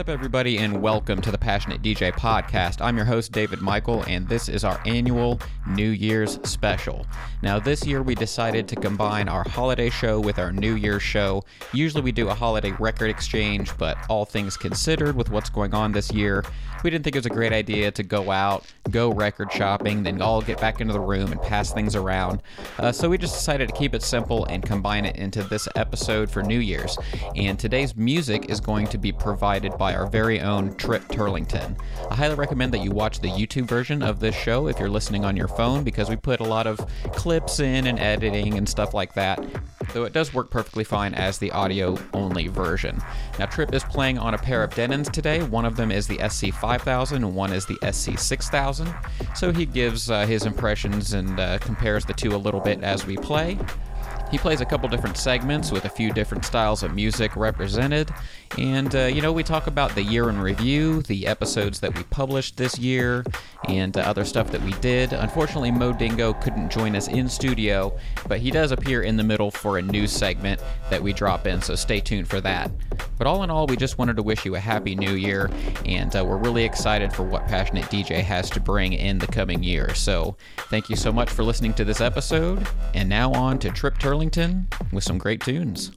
up, everybody, and welcome to the Passionate DJ podcast. I'm your host, David Michael, and this is our annual New Year's special. Now, this year we decided to combine our holiday show with our New Year's show. Usually we do a holiday record exchange, but all things considered, with what's going on this year, we didn't think it was a great idea to go out, go record shopping, then all get back into the room and pass things around. Uh, so we just decided to keep it simple and combine it into this episode for New Year's. And today's music is going to be provided by our very own Trip Turlington. I highly recommend that you watch the YouTube version of this show if you're listening on your phone because we put a lot of clips in and editing and stuff like that though it does work perfectly fine as the audio only version. Now, Trip is playing on a pair of Denons today. One of them is the SC5000 and one is the SC6000. So he gives uh, his impressions and uh, compares the two a little bit as we play. He plays a couple different segments with a few different styles of music represented. And, uh, you know, we talk about the year in review, the episodes that we published this year, and uh, other stuff that we did. Unfortunately, Mo Dingo couldn't join us in studio, but he does appear in the middle for a news segment that we drop in, so stay tuned for that. But all in all, we just wanted to wish you a happy new year, and uh, we're really excited for what Passionate DJ has to bring in the coming year. So thank you so much for listening to this episode, and now on to Trip Turlington with some great tunes.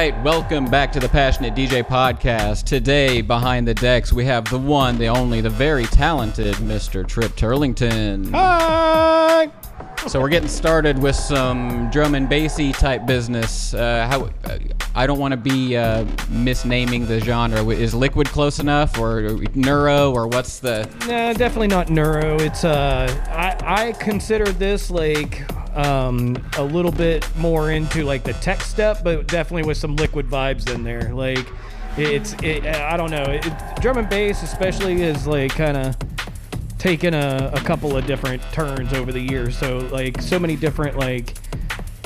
Right, welcome back to the Passionate DJ podcast. Today, behind the decks, we have the one, the only, the very talented Mr. Trip Turlington. Hi. So we're getting started with some drum and bassy type business. Uh, how uh, I don't want to be uh, misnaming the genre. Is liquid close enough, or neuro, or what's the? Nah, definitely not neuro. It's uh, I I consider this like um a little bit more into like the tech step, but definitely with some liquid vibes in there. Like it's it, I don't know. It, drum and bass especially is like kind of taken a, a couple of different turns over the years. So like so many different like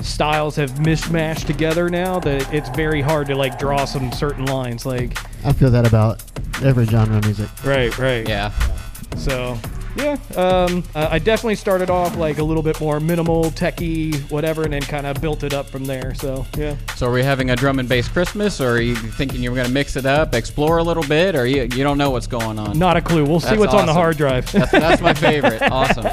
styles have mishmashed together now that it's very hard to like draw some certain lines. Like I feel that about every genre of music. right, right. Yeah. So yeah, um, uh, I definitely started off like a little bit more minimal, techie, whatever, and then kind of built it up from there. So yeah, So are we having a drum and bass Christmas, or are you thinking you're going to mix it up, explore a little bit, or you you don't know what's going on? not a clue. We'll see That's what's on the hard drive. That's, that's my favorite. Awesome.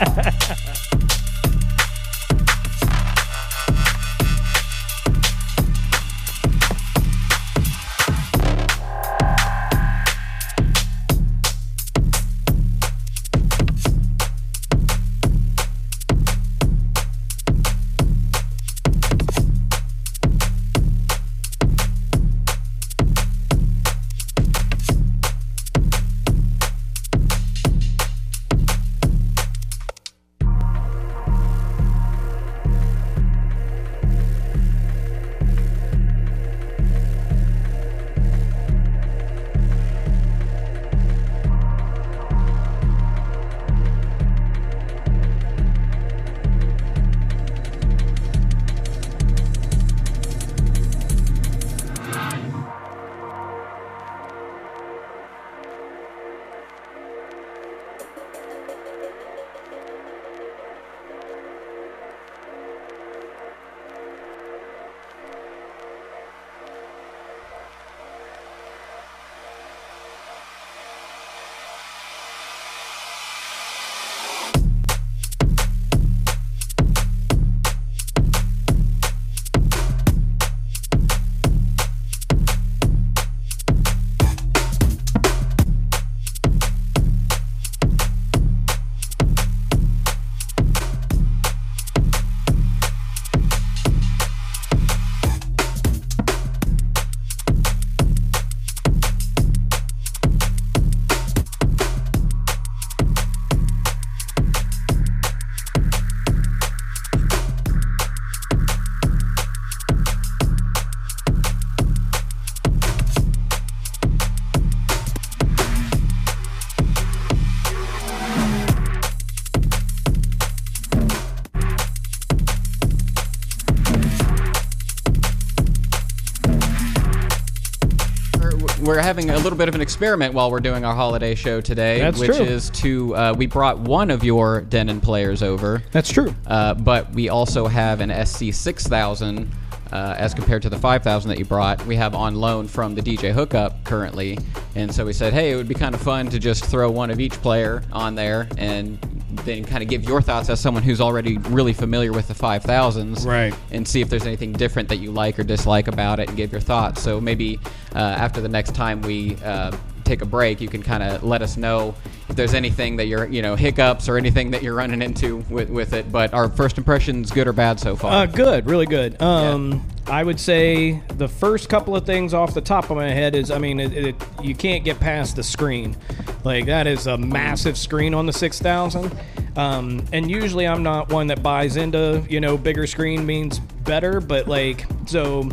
We're having a little bit of an experiment while we're doing our holiday show today, That's which true. is to uh, we brought one of your Denon players over, That's true. uh, but we also have an SC six thousand. Uh, as compared to the 5000 that you brought, we have on loan from the DJ Hookup currently. And so we said, hey, it would be kind of fun to just throw one of each player on there and then kind of give your thoughts as someone who's already really familiar with the 5000s Right. and see if there's anything different that you like or dislike about it and give your thoughts. So maybe uh, after the next time we uh, take a break, you can kind of let us know if there's anything that you're, you know, hiccups or anything that you're running into with, with it. But our first impressions, good or bad so far? Uh, good, really good. Um, I would say the first couple of things off the top of my head is, I mean, it, it, you can't get past the screen. Like that is a massive screen on the six thousand. Um, and usually I'm not one that buys into, you know, bigger screen means better, but like so.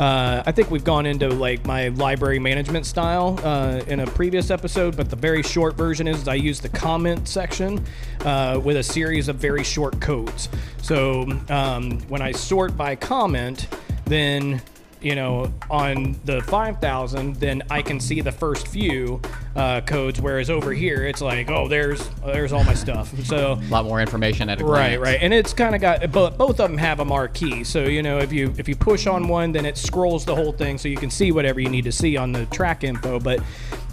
Uh, I think we've gone into like my library management style uh, in a previous episode, but the very short version is I use the comment section uh, with a series of very short codes. So um, when I sort by comment, then you know on the 5000 then i can see the first few uh, codes whereas over here it's like oh there's there's all my stuff so a lot more information at a Right, glance. right, right, and it's kind of got both. Both of them have a marquee, so you know if you if you push on one, then it scrolls the whole thing, so you can see whatever you need to see on the track info. But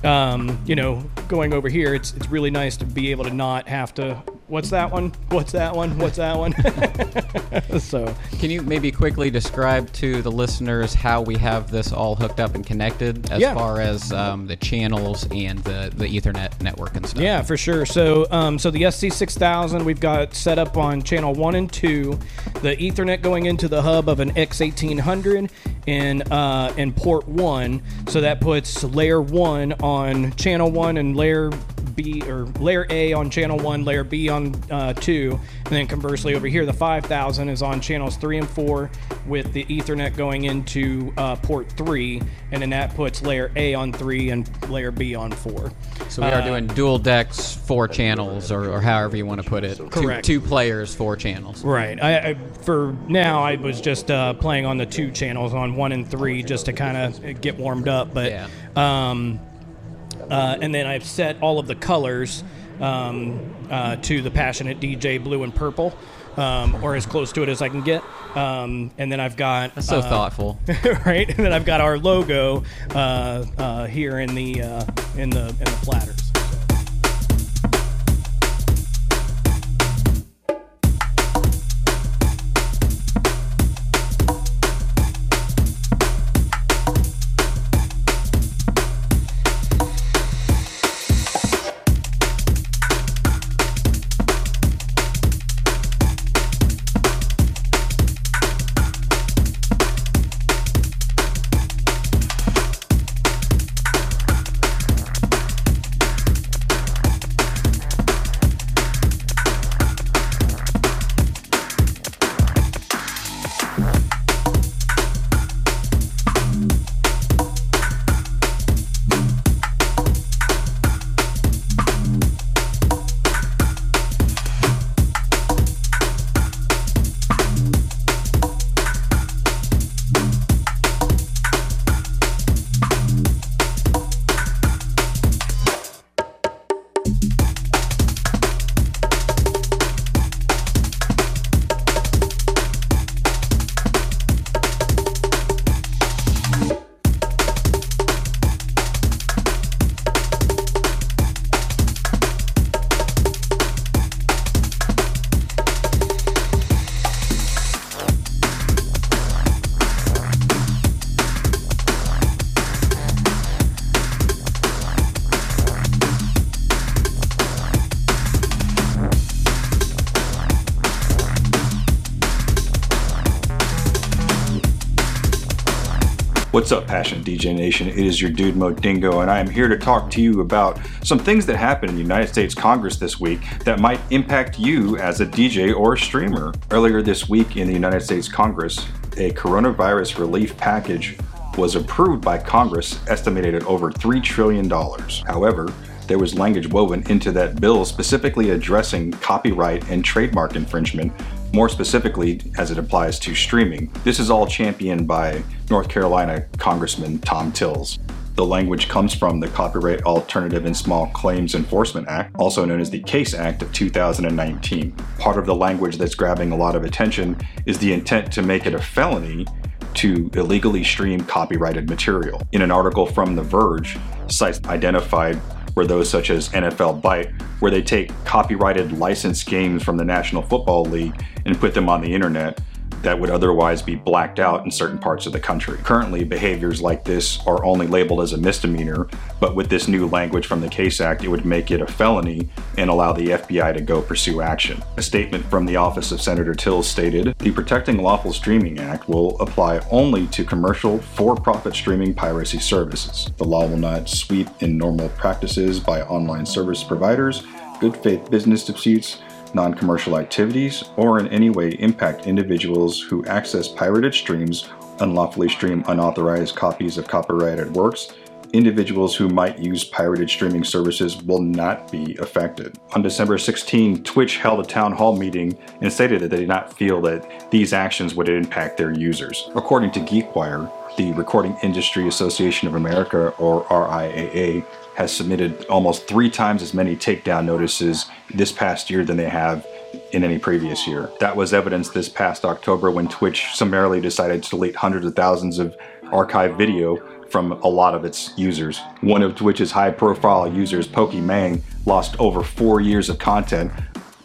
um, you know, going over here, it's it's really nice to be able to not have to. What's that one? What's that one? What's that one? so Can you maybe quickly describe to the listeners how we have this all hooked up and connected as Yeah. far as um, the channels and the, the Ethernet network and stuff? Yeah, for sure. So, um, so the SC6000 we've got set up on channel one and two, the Ethernet going into the hub of an X1800 in uh, in port one. So that puts layer one on channel one and layer B or layer A on channel one, layer B on uh, two, and then conversely over here the 5000 is on channels three and four with the Ethernet going into uh, port three, and then that puts layer A on three and layer B on four. So we are doing dual decks, four channels, or, or however you want to put it. Correct. Two, two players, four channels. Right. I, I for now I was just uh, playing on the two channels on one and three just to kind of get warmed up. But Yeah. um, uh, and then I've set all of the colors um, uh, to the passionate DJ blue and purple. Um, or as close to it as I can get, um, and then I've got That's so uh, thoughtful. right, and then I've got our logo uh, uh, here in the uh, in the in the platters. What's up, Passion DJ Nation? It is your dude Modingo, and I am here to talk to you about some things that happened in the United States Congress this week that might impact you as a DJ or a streamer. Earlier this week in the United States Congress, a coronavirus relief package was approved by Congress estimated at over $3 trillion. However, there was language woven into that bill specifically addressing copyright and trademark infringement, more specifically as it applies to streaming. This is all championed by North Carolina Congressman Thom Tillis. The language comes from the Copyright Alternative and Small Claims Enforcement Act, also known as the CASE Act of 2019. Part of the language that's grabbing a lot of attention is the intent to make it a felony to illegally stream copyrighted material. In an article from The Verge, sites identified were those such as NFLBite, where they take copyrighted licensed games from the National Football League and put them on the internet that would otherwise be blacked out in certain parts of the country. Currently, behaviors like this are only labeled as a misdemeanor, but with this new language from the CASE Act, it would make it a felony and allow the FBI to go pursue action. A statement from the office of Senator Tillis stated The Protecting Lawful Streaming Act will apply only to commercial, for profit streaming piracy services. The law will not sweep in normal practices by online service providers, good faith business disputes, non commercial activities, or in any way impact individuals who access pirated streams, unlawfully stream unauthorized copies of copyrighted works, individuals who might use pirated streaming services will not be affected. On December 16, Twitch held a town hall meeting and stated that they did not feel that these actions would impact their users. According to GeekWire, the Recording Industry Association of America, or RIAA, has submitted almost three times as many takedown notices this past year than they have in any previous year. That was evidenced this past October when Twitch summarily decided to delete hundreds of thousands of archived video from a lot of its users. One of Twitch's high profile users, Pokimane, lost over four years of content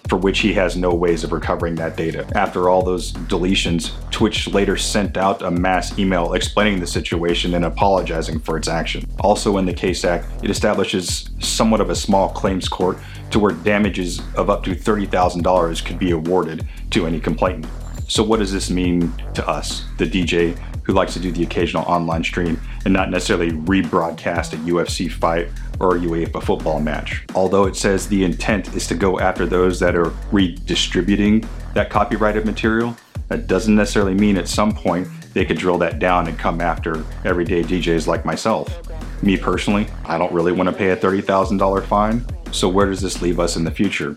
for which he has no ways of recovering that data. After all those deletions, Twitch later sent out a mass email explaining the situation and apologizing for its action. Also in the Case Act, it establishes somewhat of a small claims court to where damages of up to $30,000 could be awarded to any complainant. So, what does this mean to us, the DJ who likes to do the occasional online stream and not necessarily rebroadcast a UFC fight or a UEFA football match. Although it says the intent is to go after those that are redistributing that copyrighted material, that doesn't necessarily mean at some point they could drill that down and come after everyday DJs like myself. Me personally, I don't really want to pay a $30,000 fine, so where does this leave us in the future?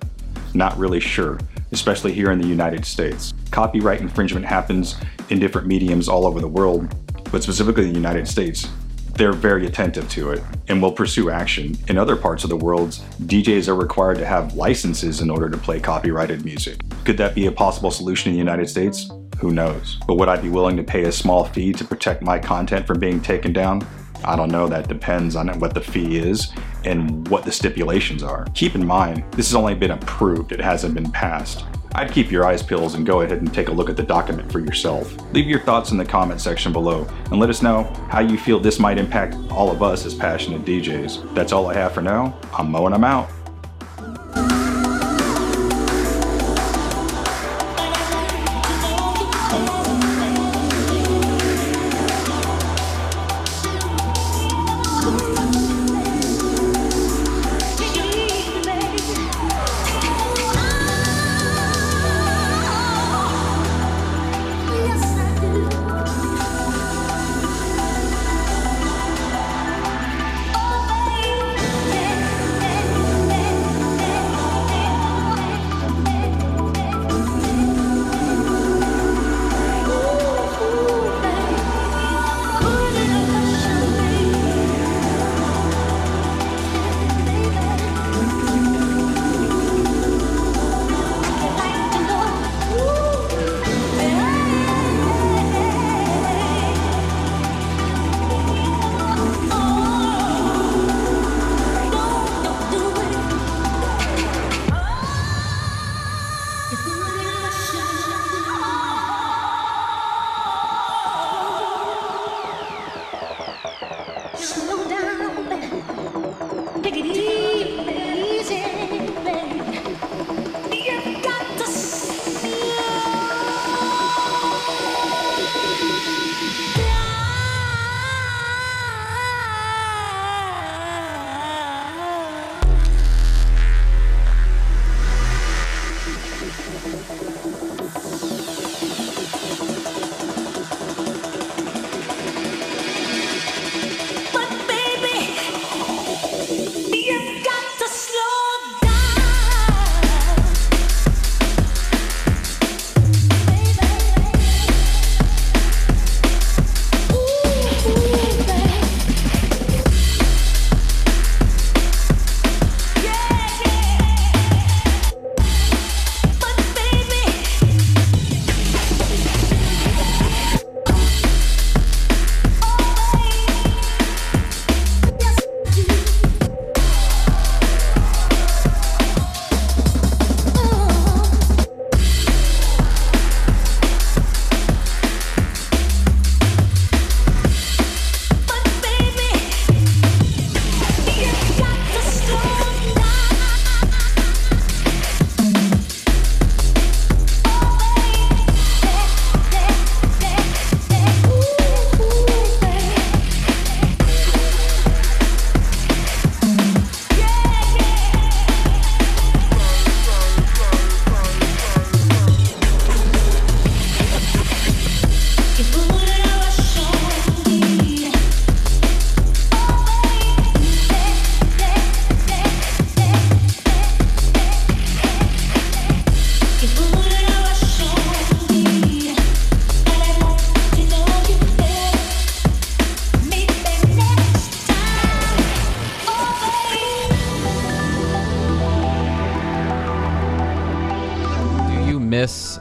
Not really sure, especially here in the United States. Copyright infringement happens in different mediums all over the world, but specifically in the United States they're very attentive to it and will pursue action. In other parts of the world, DJs are required to have licenses in order to play copyrighted music. Could that be a possible solution in the United States? Who knows? But would I be willing to pay a small fee to protect my content from being taken down? I don't know, that depends on what the fee is and what the stipulations are. Keep in mind, this has only been approved, it hasn't been passed. I'd keep your eyes peeled and go ahead and take a look at the document for yourself. Leave your thoughts in the comment section below and let us know how you feel this might impact all of us as passionate DJs. That's all I have for now. I'm Mo and I'm out.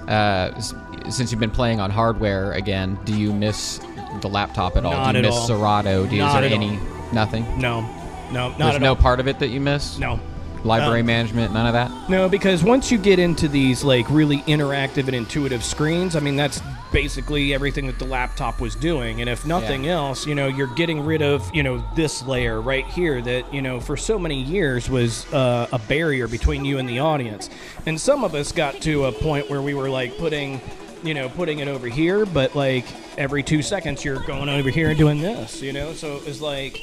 Uh, since you've been playing on hardware again, do you miss the laptop at all? Not do you at miss all. Serato? Do you, is Not there at any nothing? No, no, not There's at no all. part of it that you miss. No. Library Um, management, none of that. No, because once you get into these like really interactive and intuitive screens, I mean that's basically everything that the laptop was doing. And if nothing else, you know, you're getting rid of you know this layer right here that you know for so many years was uh, a barrier between you and the audience. And some of us got to a point where we were like putting, you know, putting it over here, but like every two seconds you're going over here and doing this, you know. So it was like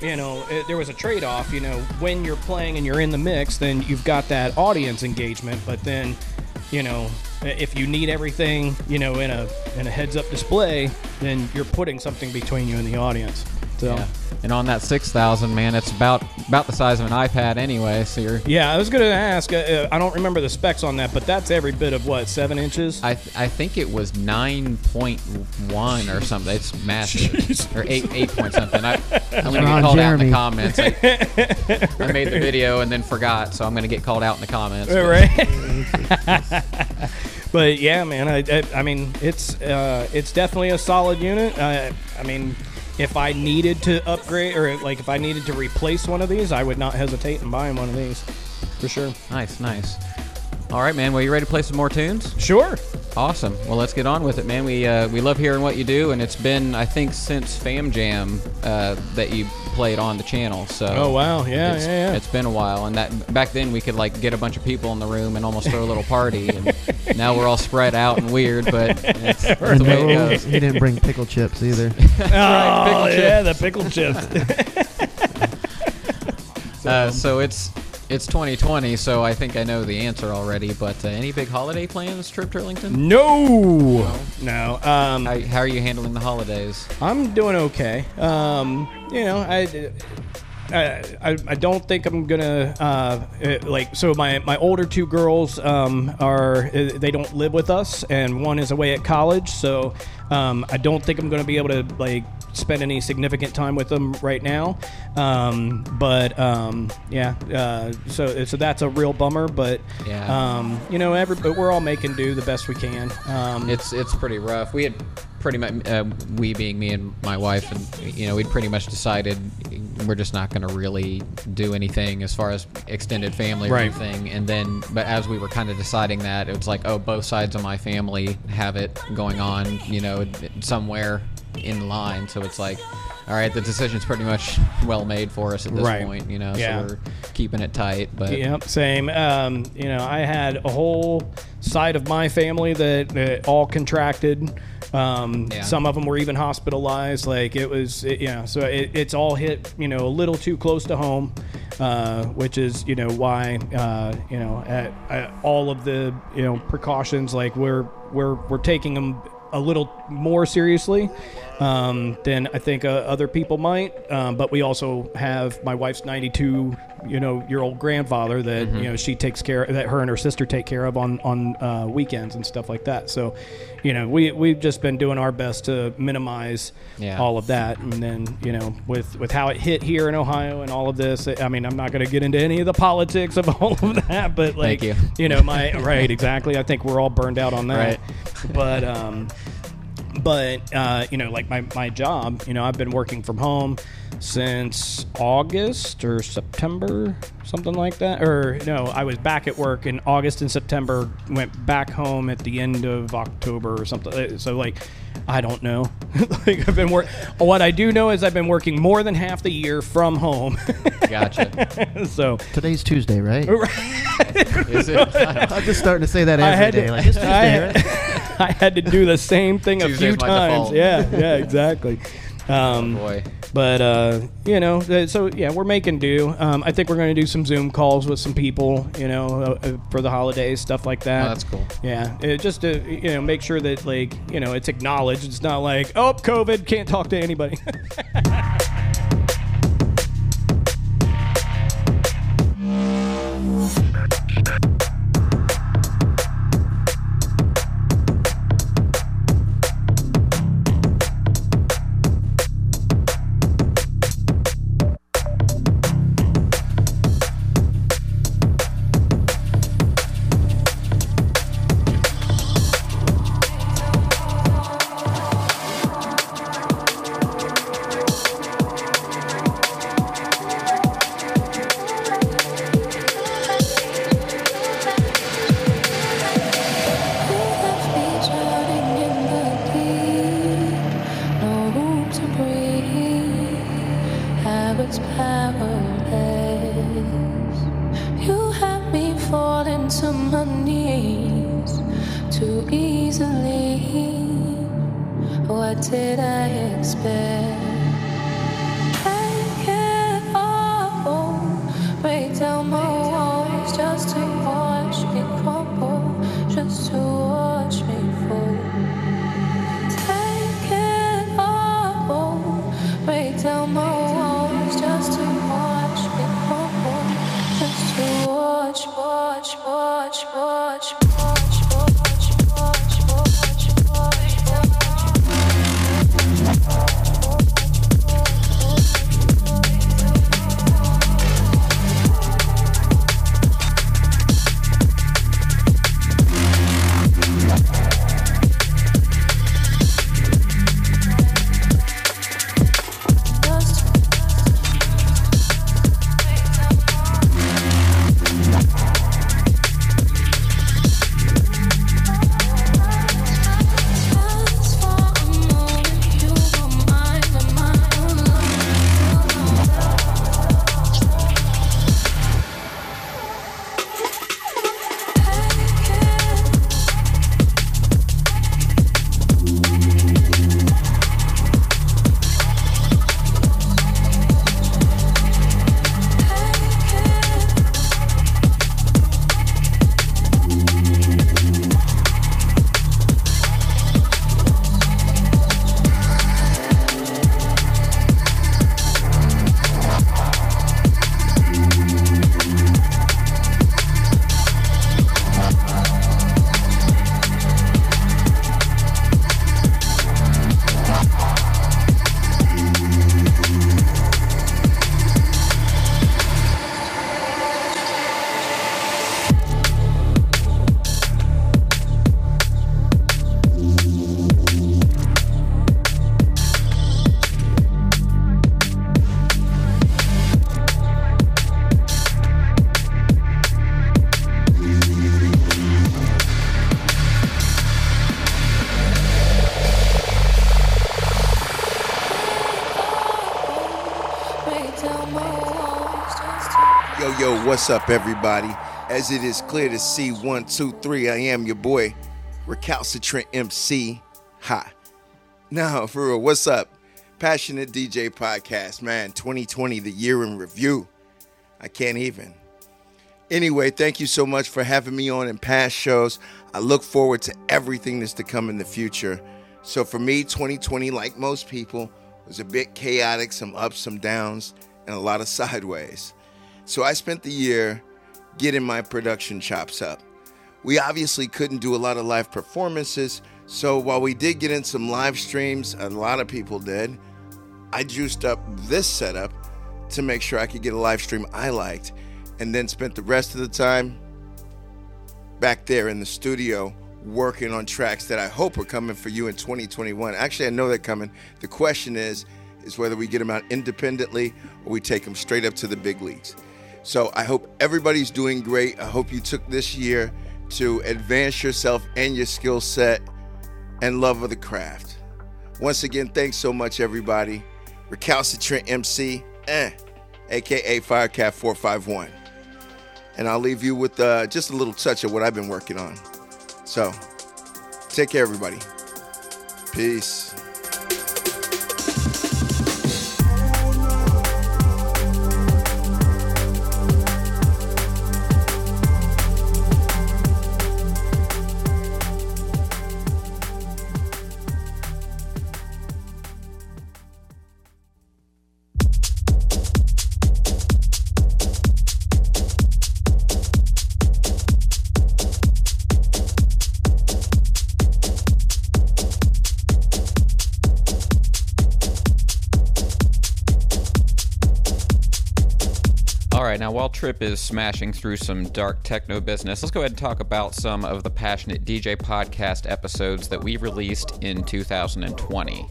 you know, it, there was a trade off. You know, when you're playing and you're in the mix, then you've got that audience engagement. But then, you know, Uh, if you need everything, you know, in a in a heads up display, then you're putting something between you and the audience. So. Yeah. And on that six thousand, man, it's about about the size of an iPad anyway. So you're. Yeah, I was gonna ask. Uh, uh, I don't remember the specs on that, but that's every bit of what seven inches. I, th- I think it was nine point one or something. It's massive, or eight eight point something. I, I'm gonna Ron get called out in the comments. I, I made the video and then forgot, so I'm gonna get called out in the comments. Uh, right. but yeah, man. I, I, I mean, it's uh, it's definitely a solid unit. I, I mean, if I needed to upgrade or like if I needed to replace one of these, I would not hesitate in buying one of these for sure. Nice, nice. All right, man. Well, you ready to play some more tunes? Sure. Awesome. Well, let's get on with it, man. We uh, we love hearing what you do, and it's been I think since Fam Jam uh, that you played on the channel. So Oh wow. Yeah. it's, yeah. Yeah. it's been a while, and that back then we could like get a bunch of people in the room and almost throw a little party. And now we're all spread out and weird, but it's, that's the way it goes. he didn't bring pickle chips either. oh pickle yeah, the pickle chips. Uh, so it's it's 2020, so I think I know the answer already. But uh, any big holiday plans, Trip to Turlington? no. No. Um, How, how are you handling the holidays? I'm doing okay. Um, you know, I, I, I, I don't think I'm gonna uh, uh, like. So my my older two girls um, are uh, they don't live with us, and one is away at college. So um, I don't think I'm gonna be able to like spend any significant time with them right now. Um, but um, yeah, uh, so so that's a real bummer. But Yeah. um, you know, every but we're all making do the best we can. Um, It's it's pretty rough. We had pretty much uh, we being me and my wife, and you know we'd pretty much decided we're just not going to really do anything as far as extended family or Right. anything. And then, but as we were kind of deciding that, it was like, oh, both sides of my family have it going on, you know, somewhere in line. So it's like, all right, the decision's pretty much well made for us at this Right. point, you know. Yeah. So we're keeping it tight, but Yep, same. Um, you know, I had a whole side of my family that, that all contracted. Um, Yeah. Some of them were even hospitalized. Like it was, it, yeah. So it, it's all hit, you know, a little too close to home, uh, which is, you know, why, uh, you know, at, at all of the, you know, precautions. Like we're we're we're taking them a little more seriously um, than I think uh, other people might. Um, but we also have my wife's 92, you know, year old grandfather that Mm-hmm. you know she takes care that her and her sister take care of on on uh, weekends and stuff like that. So, you know, we we've just been doing our best to minimize Yeah. all of that. And then you know, with with how it hit here in Ohio and all of this, I mean, I'm not going to get into any of the politics of all of that, but like you. you know, my right exactly. I think we're all burned out on that. Right. But um, but uh, you know, like my my job, you know, I've been working from home since August or September, something like that. Or no, I was back at work in August and September. Went back home at the end of October or something. So like. I don't know. like I've been work. What I do know is I've been working more than half the year from home. gotcha. so Today's Tuesday, right? Is it? I'm just starting to say that I had day. to, Like, it's Tuesday, I, right? I had to do the same thing a few Tuesday's my times. default. Yeah, yeah, exactly. Um, Boy. But uh, you know, uh, so yeah, we're making do. Um, I think we're going to do some Zoom calls with some people, you know, uh, uh, for the holidays, stuff like that. Oh, that's cool. Yeah, it, just to you know make sure that like you know it's acknowledged. It's not like oh COVID can't talk to anybody. to my knees too easily. What did I expect? What's up, everybody? As it is clear to see, one, two, three, I am your boy, Recalcitrant MC. Hi. Now, for real, what's up? Passionate DJ Podcast, man, 2020, the year in review. I can't even. Anyway, thank you so much for having me on in past shows. I look forward to everything that's to come in the future. So for me, 2020, like most people, was a bit chaotic, some ups, some downs, and a lot of sideways. So I spent the year getting my production chops up. We obviously couldn't do a lot of live performances, so while we did get in some live streams, a lot of people did, I juiced up this setup to make sure I could get a live stream I liked, and then spent the rest of the time back there in the studio working on tracks that I hope are coming for you in 2021. Actually, I know they're coming. The question is is whether we get them out independently or we take them straight up to the big leagues. So, I hope everybody's doing great. I hope you took this year to advance yourself and your skill set and love of the craft. Once again, thanks so much everybody. Recalcitrant MC, eh, aka Firecat 451 and I'll leave you with uh, just a little touch of what I've been working on. So, take care, everybody. Peace. While Trip is smashing through some dark techno business, let's go ahead and talk about some of the Passionate DJ podcast episodes that we released in 2020.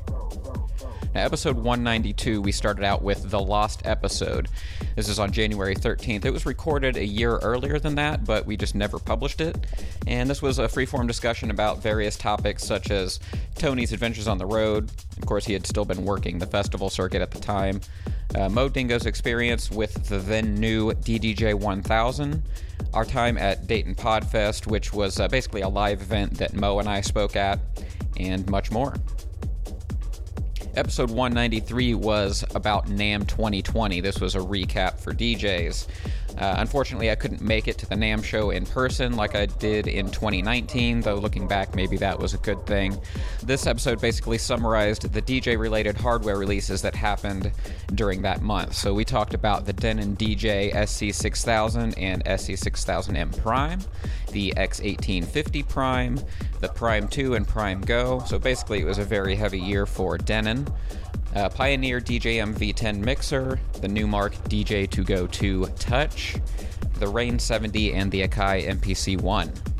Now, episode 192, we started out with The Lost Episode. This is on January 13th. It was recorded a year earlier than that, but we just never published it. And this was a freeform discussion about various topics such as Tony's adventures on the road. Of course, he had still been working the festival circuit at the time. uh, Mo Dingo's experience with the then new DDJ 1000, our time at Dayton Podfest, which was uh, basically a live event that Mo and I spoke at, and much more. Episode 193 was about NAMM 2020. This was a recap for DJs. Uh, unfortunately, I couldn't make it to the NAMM show in person like I did in 2019, though looking back, maybe that was a good thing. This episode basically summarized the DJ related hardware releases that happened during that month. So we talked about the Denon DJ SC6000 and SC6000M Prime, the X1850 Prime, the Prime 2 and Prime Go. So basically, it was a very heavy year for Denon uh, Pioneer DJM V10 mixer, the Numark DJ2Go 2 Touch, the Rane 70, and the Akai MPC 1.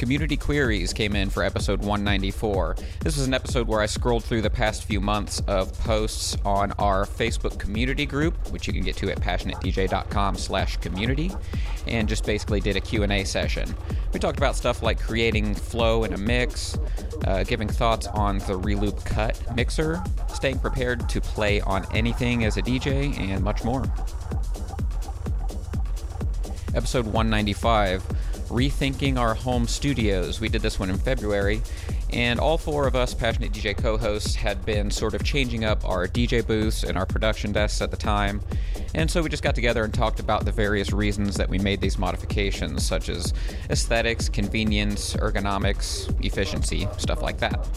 Community queries came in for episode 194. This was an episode where I scrolled through the past few months of posts on our Facebook community group, which you can get to at passionatedj.com slash community, and just basically did a Q&A session. We talked about stuff like creating flow in a mix, uh, giving thoughts on the Reloop Cut mixer, staying prepared to play on anything as a DJ, and much more. Episode 195 rethinking our home studios. We did this one in February, and all four of us passionate DJ co hosts had been sort of changing up our DJ booths and our production desks at the time. And so we just got together and talked about the various reasons that we made these modifications, such as aesthetics, convenience, ergonomics, efficiency, stuff like that.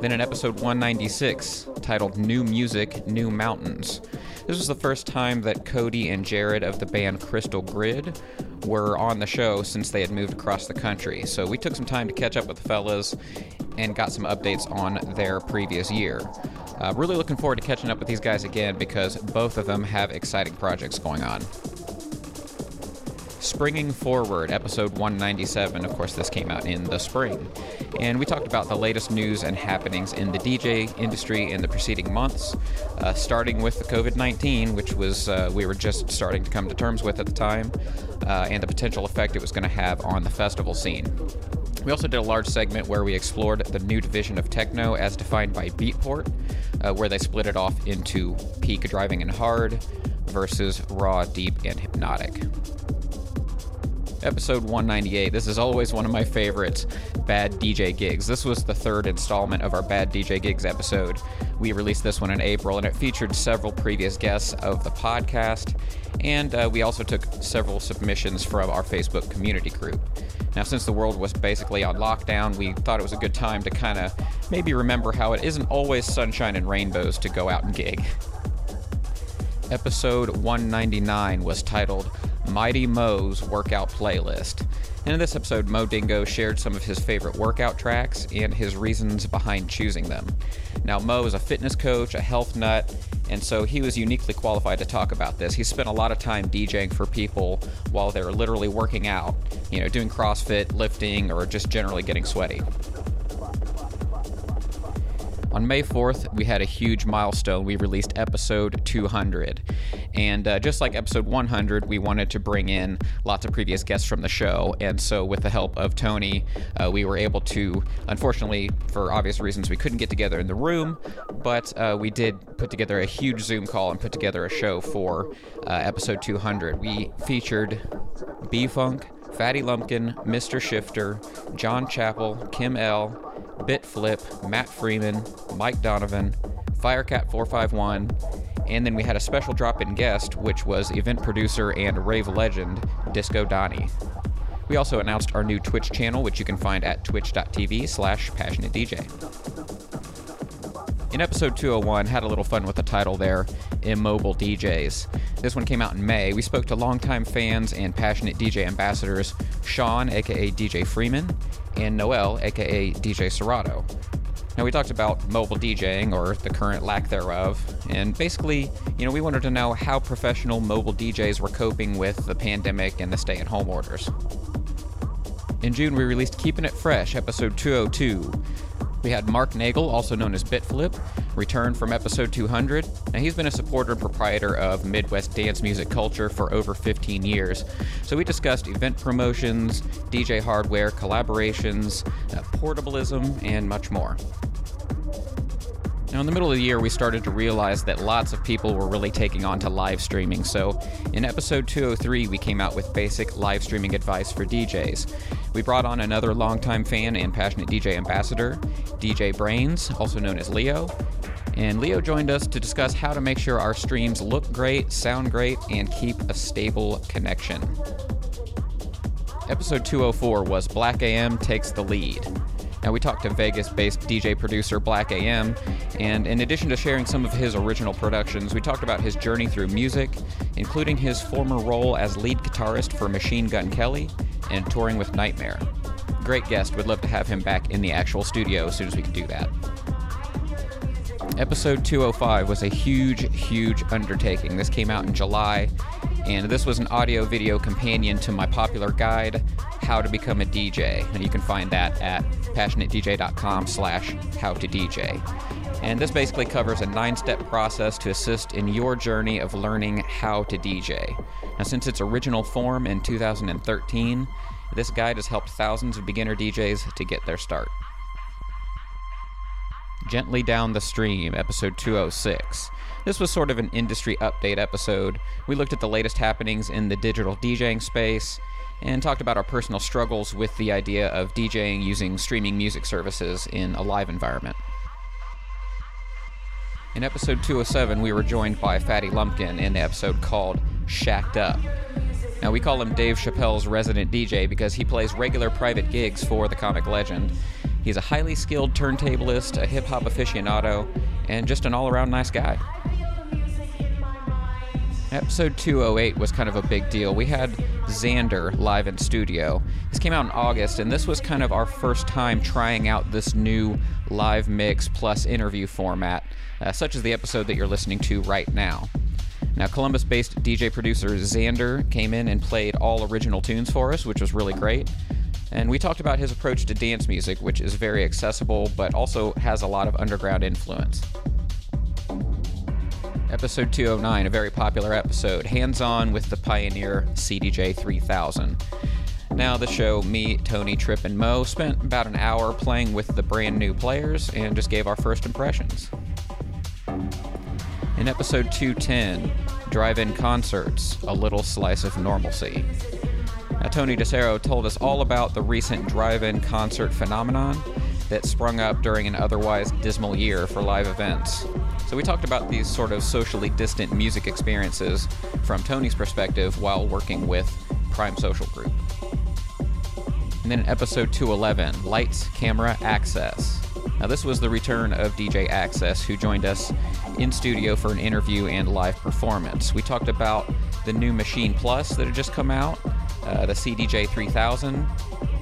Then in episode 196, titled New Music, New Mountains, this was the first time that Cody and Jared of the band Crystal Grid were on the show since they had moved across the country. So we took some time to catch up with the fellas and got some updates on their previous year. Uh, really looking forward to catching up with these guys again because both of them have exciting projects going on. Springing Forward, episode 197. Of course, this came out in the spring. And we talked about the latest news and happenings in the DJ industry in the preceding months, uh, starting with the COVID 19, which was uh, we were just starting to come to terms with at the time, uh, and the potential effect it was going to have on the festival scene. We also did a large segment where we explored the new division of techno as defined by Beatport, uh, where they split it off into peak driving and hard versus raw, deep, and hypnotic episode 198. This is always one of my favorite Bad DJ Gigs. This was the third installment of our Bad DJ Gigs episode. We released this one in April, and it featured several previous guests of the podcast, and uh, we also took several submissions from our Facebook community group. Now, since the world was basically on lockdown, we thought it was a good time to kind of maybe remember how it isn't always sunshine and rainbows to go out and gig. Episode 199 was titled Mighty Mo's Workout Playlist. And in this episode, Mo Dingo shared some of his favorite workout tracks and his reasons behind choosing them. Now, Mo is a fitness coach, a health nut, and so he was uniquely qualified to talk about this. He spent a lot of time DJing for people while they're literally working out, you know, doing CrossFit, lifting, or just generally getting sweaty. On May 4th, we had a huge milestone. We released episode 200. And uh, just like episode 100, we wanted to bring in lots of previous guests from the show. And so, with the help of Tony, uh, we were able to, unfortunately, for obvious reasons, we couldn't get together in the room, but uh, we did put together a huge Zoom call and put together a show for uh, episode 200. We featured B Funk, Fatty Lumpkin, Mr. Shifter, John Chappell, Kim L., Bitflip, Matt Freeman, Mike Donovan, Firecat451, and then we had a special drop in guest, which was event producer and rave legend Disco Donnie. We also announced our new Twitch channel, which you can find at twitch.tv slash passionatedj. In episode 201, had a little fun with the title there, Immobile DJs. This one came out in May. We spoke to longtime fans and passionate DJ ambassadors Sean, aka DJ Freeman, and Noel, aka DJ Serato. Now, we talked about mobile DJing, or the current lack thereof, and basically, you know, we wanted to know how professional mobile DJs were coping with the pandemic and the stay at home orders. In June, we released Keeping It Fresh, episode 202. We had Mark Nagel, also known as Bitflip, return from episode 200. Now, he's been a supporter and proprietor of Midwest dance music culture for over 15 years. So, we discussed event promotions, DJ hardware, collaborations, uh, portablism, and much more. Now, in the middle of the year, we started to realize that lots of people were really taking on to live streaming. So, in episode 203, we came out with basic live streaming advice for DJs. We brought on another longtime fan and passionate DJ ambassador, DJ Brains, also known as Leo. And Leo joined us to discuss how to make sure our streams look great, sound great, and keep a stable connection. Episode 204 was Black AM Takes the Lead. Now, we talked to Vegas based DJ producer Black AM, and in addition to sharing some of his original productions, we talked about his journey through music, including his former role as lead guitarist for Machine Gun Kelly and touring with Nightmare. Great guest, would love to have him back in the actual studio as soon as we can do that. Episode 205 was a huge, huge undertaking. This came out in July, and this was an audio video companion to my popular guide, How to Become a DJ. And you can find that at passionatedj.com slash how to DJ. And this basically covers a nine step process to assist in your journey of learning how to DJ. Now, since its original form in 2013, this guide has helped thousands of beginner DJs to get their start. Gently Down the Stream, episode 206. This was sort of an industry update episode. We looked at the latest happenings in the digital DJing space and talked about our personal struggles with the idea of DJing using streaming music services in a live environment. In episode 207, we were joined by Fatty Lumpkin in the episode called Shacked Up. Now, we call him Dave Chappelle's resident DJ because he plays regular private gigs for the comic legend. He's a highly skilled turntablist, a hip hop aficionado, and just an all around nice guy. Episode 208 was kind of a big deal. We had Xander live in studio. This came out in August, and this was kind of our first time trying out this new live mix plus interview format, uh, such as the episode that you're listening to right now. Now, Columbus based DJ producer Xander came in and played all original tunes for us, which was really great. And we talked about his approach to dance music, which is very accessible but also has a lot of underground influence. Episode 209, a very popular episode, hands on with the Pioneer CDJ 3000. Now, the show, me, Tony, Trip, and Mo spent about an hour playing with the brand new players and just gave our first impressions. In episode 210, Drive In Concerts A Little Slice of Normalcy. Now, Tony DeCero told us all about the recent drive in concert phenomenon that sprung up during an otherwise dismal year for live events. So, we talked about these sort of socially distant music experiences from Tony's perspective while working with Prime Social Group. And then in episode 211, Lights, Camera, Access. Now, this was the return of DJ Access, who joined us in studio for an interview and live performance. We talked about the new Maschine Plus that had just come out, uh, the CDJ 3000,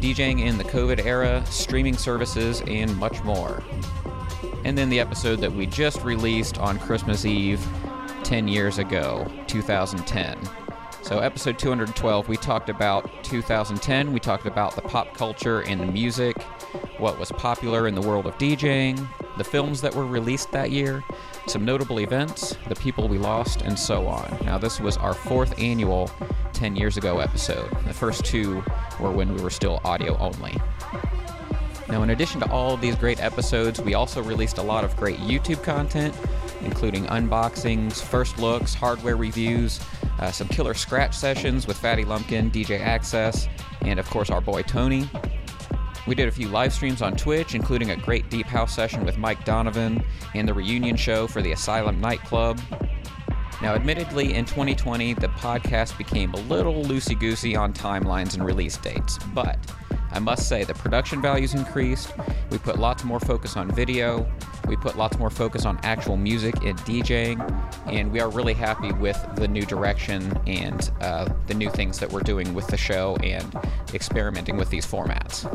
DJing in the COVID era, streaming services, and much more. And then the episode that we just released on Christmas Eve 10 years ago, 2010. So, episode 212, we talked about 2010. We talked about the pop culture and the music, what was popular in the world of DJing, the films that were released that year, some notable events, the people we lost, and so on. Now, this was our fourth annual 10 years ago episode. The first two were when we were still audio only. Now, in addition to all of these great episodes, we also released a lot of great YouTube content, including unboxings, first looks, hardware reviews, uh, some killer scratch sessions with Fatty Lumpkin, DJ Access, and of course our boy Tony. We did a few live streams on Twitch, including a great Deep House session with Mike Donovan and the reunion show for the Asylum nightclub. Now, admittedly, in 2020, the podcast became a little loosey goosey on timelines and release dates, but I must say the production values increased. We put lots more focus on video. We put lots more focus on actual music and DJing, and we are really happy with the new direction and uh, the new things that we're doing with the show and experimenting with these formats.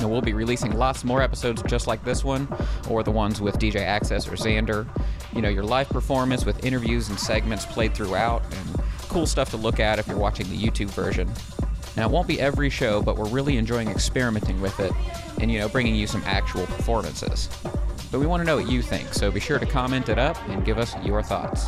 Now, we'll be releasing lots more episodes just like this one, or the ones with DJ Access or Xander. You know, your live performance with interviews and segments played throughout, and cool stuff to look at if you're watching the YouTube version. Now, it won't be every show, but we're really enjoying experimenting with it and, you know, bringing you some actual performances. But we want to know what you think, so be sure to comment it up and give us your thoughts.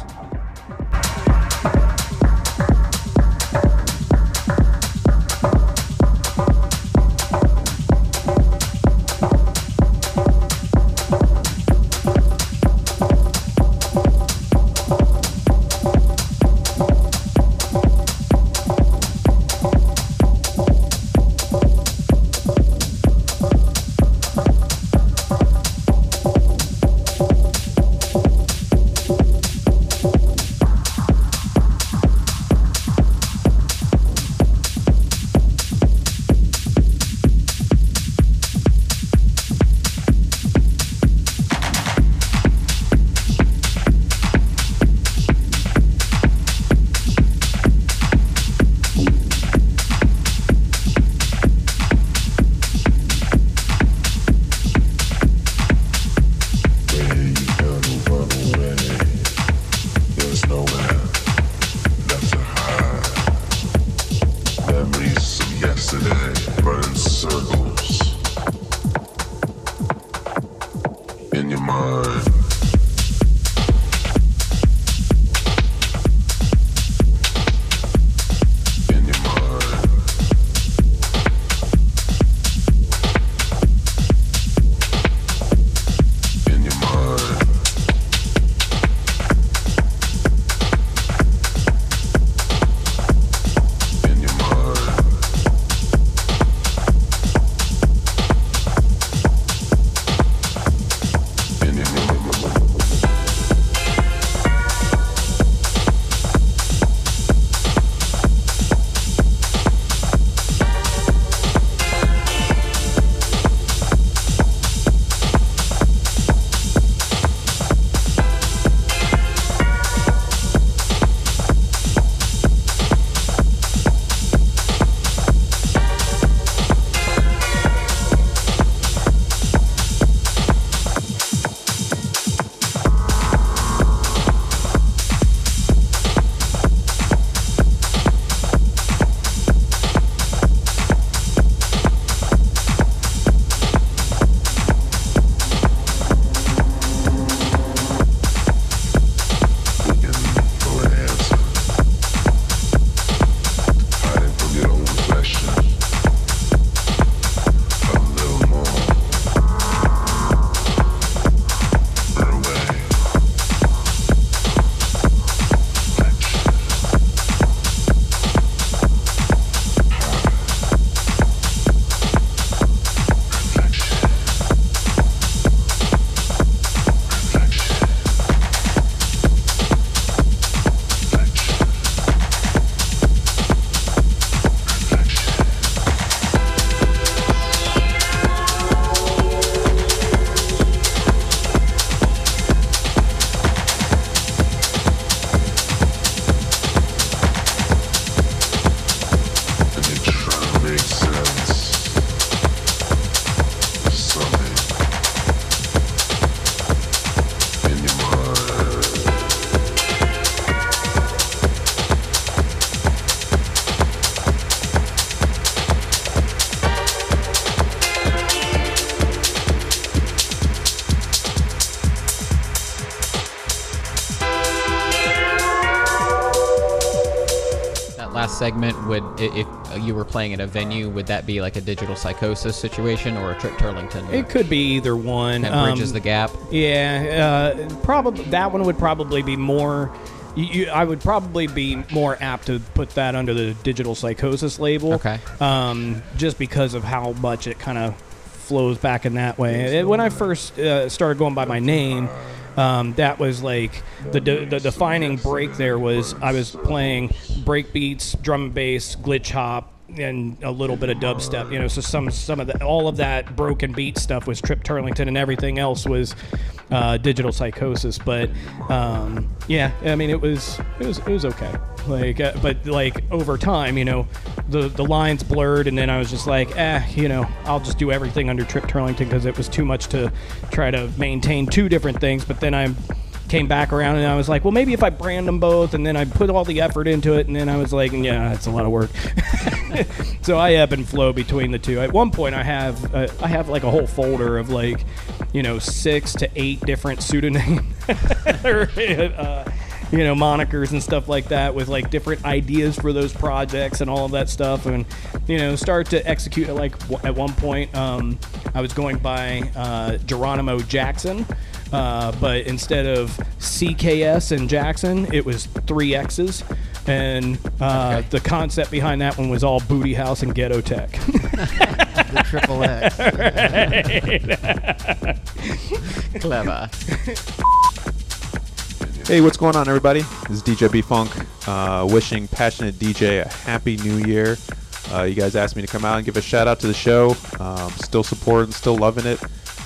Last segment, would if you were playing at a venue, would that be like a digital psychosis situation or a Trip Turlington? It could be either one. that bridges Um, the gap. Yeah, uh, probably that one would probably be more. You, you, I would probably be more apt to put that under the digital psychosis label. Okay. Um, just because of how much it kind of flows back in that way. It- when I first uh, started going by my name, um, that was like the, de- the defining break. There was I was playing break beats, drum and bass, glitch hop, and a little bit of dubstep. You know, so some some of the all of that broken beat stuff was Trip Turlington, and everything else was uh, digital psychosis. But um, yeah, I mean, it was it was it was okay. Like, uh, but like over time, you know, the the lines blurred, and then I was just like, eh, you know, I'll just do everything under Trip Turlington because it was too much to try to maintain two different things. But then I came back around and I was like, well, maybe if I brand them both, and then I put all the effort into it, and then I was like, yeah, it's a lot of work. so I ebb and flow between the two. At one point, I have uh, I have like a whole folder of like, you know, six to eight different pseudonyms. uh, you know, monikers and stuff like that with like different ideas for those projects and all of that stuff, and you know, start to execute it. Like w- at one point, um, I was going by uh, Geronimo Jackson. Uh, but instead of CKS and Jackson, it was three X's. And uh, Okay. the concept behind that one was all Booty House and Ghetto Tech. The triple X. Clever. Hey, what's going on, everybody? This is DJ B Funk, uh, wishing Passionate DJ a happy new year. Uh, you guys asked me to come out and give a shout out to the show. Um, still supporting, still loving it.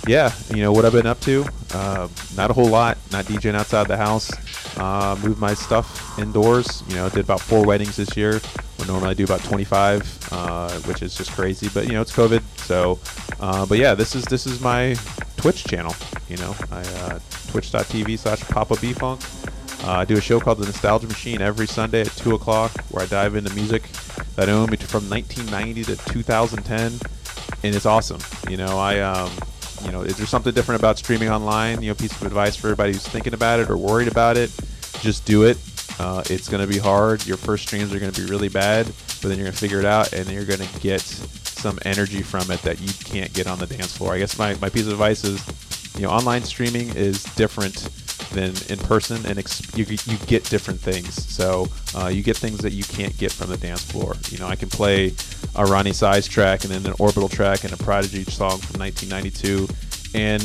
Yeah, you know what I've been up to? Uh, not a whole lot. Not DJing outside the house. Uh, moved my stuff indoors. You know, did about four weddings this year. When normally I do about 25, uh, which is just crazy. But you know, it's COVID. So, uh, but yeah, this is this is my Twitch channel. You know, I uh, twitch.tv slash Papa B Funk. Uh, I do a show called The Nostalgia Machine every Sunday at 2 o'clock where I dive into music that I own from 1990 to 2010. And it's awesome. You know, I, um, you know, is there something different about streaming online? You know, piece of advice for everybody who's thinking about it or worried about it. Just do it. Uh, it's going to be hard. Your first streams are going to be really bad, but then you're going to figure it out and you're going to get some energy from it that you can't get on the dance floor. I guess my, my piece of advice is, you know, online streaming is different than in person, and ex- you, you get different things. So uh, you get things that you can't get from the dance floor. You know, I can play a Roni Size track and then an Orbital track and a Prodigy song from 1992, and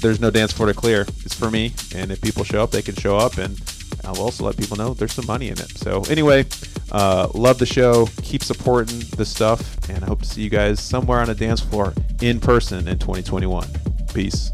there's no dance floor to clear. It's for me, and if people show up, they can show up, and I'll also let people know there's some money in it. So anyway, uh, love the show. Keep supporting the stuff, and I hope to see you guys somewhere on a dance floor in person in 2021. Peace.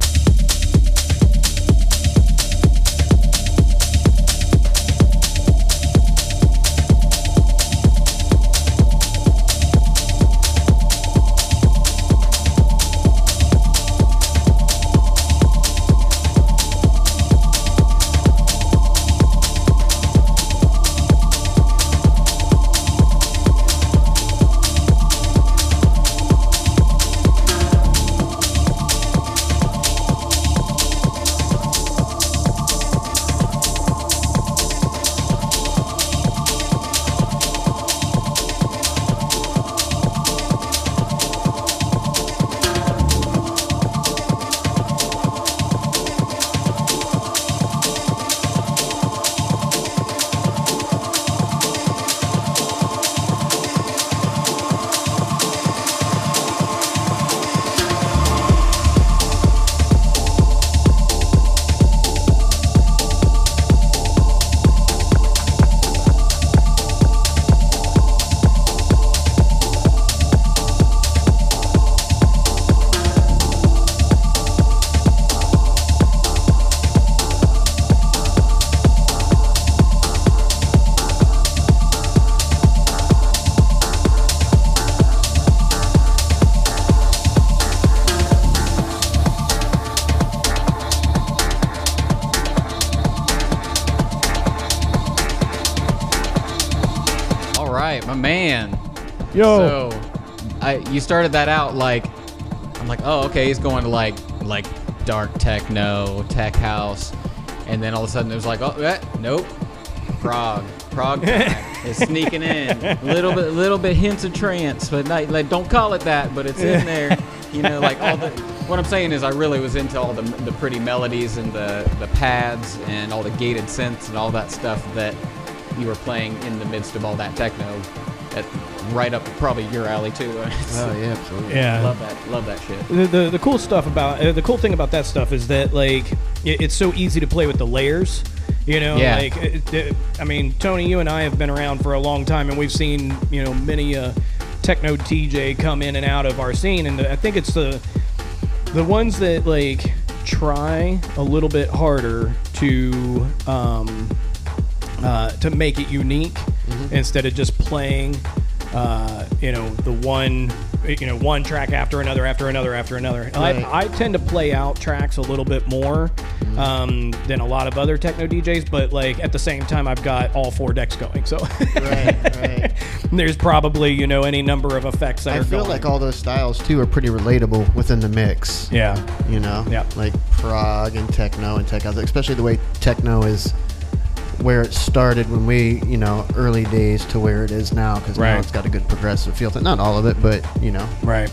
Yo, So, I you started that out like I'm like, oh, okay, he's going to like like dark techno, tech house, and then all of a sudden it was like, oh, eh, nope, frog. prog is sneaking in. A little bit, little bit hints of trance, but not, like don't call it that, but it's in there. You know, like all the. What I'm saying is, I really was into all the the pretty melodies and the the pads and all the gated synths and all that stuff that you were playing in the midst of all that techno. That right up probably your alley too. Oh yeah, absolutely. Yeah. love that, love that shit. The, the, the cool stuff about uh, the cool thing about that stuff is that like it, it's so easy to play with the layers. You know, Yeah. like it, it- I mean, Tony, you and I have been around for a long time, and we've seen you know many uh, techno TJ come in and out of our scene, and I think it's the the ones that like try a little bit harder to um, uh, to make it unique instead of just playing uh, you know the one you know one track after another after another after another Right. I, I tend to play out tracks a little bit more um, than a lot of other techno djs but like at the same time i've got all four decks going so Right, right. there's probably you know any number of effects that I feel going. like all those styles too are pretty relatable within the mix. yeah You know, Yeah. like prog and techno and tech house, especially the way techno is where it started when we, you know, early days to where it is now. Because Right. now it's got a good progressive feel. To, it. Not all of it, but you know, right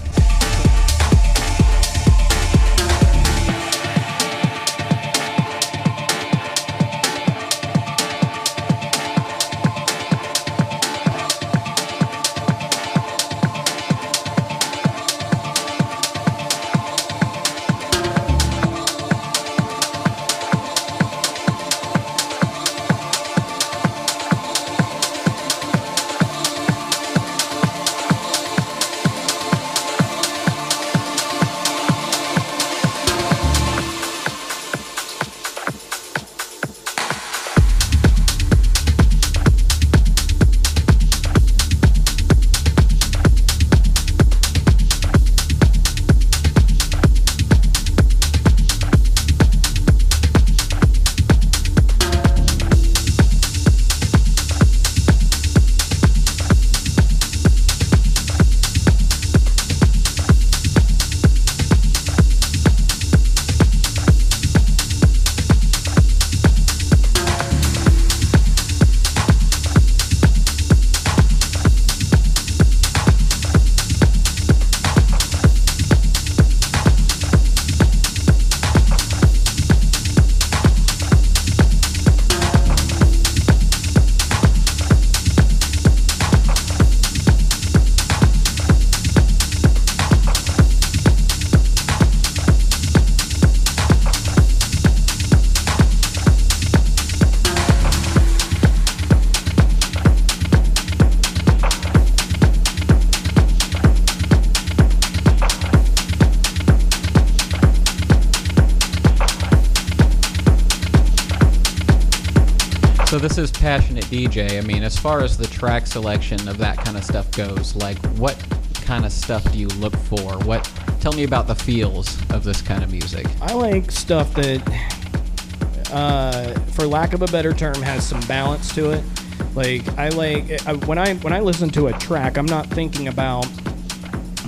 DJ. I mean, as far as the track selection of that kind of stuff goes, like what kind of stuff do you look for? What tell me about the feels of this kind of music. I like stuff that, uh, for lack of a better term, has some balance to it. Like I like I, when I when I listen to a track, I'm not thinking about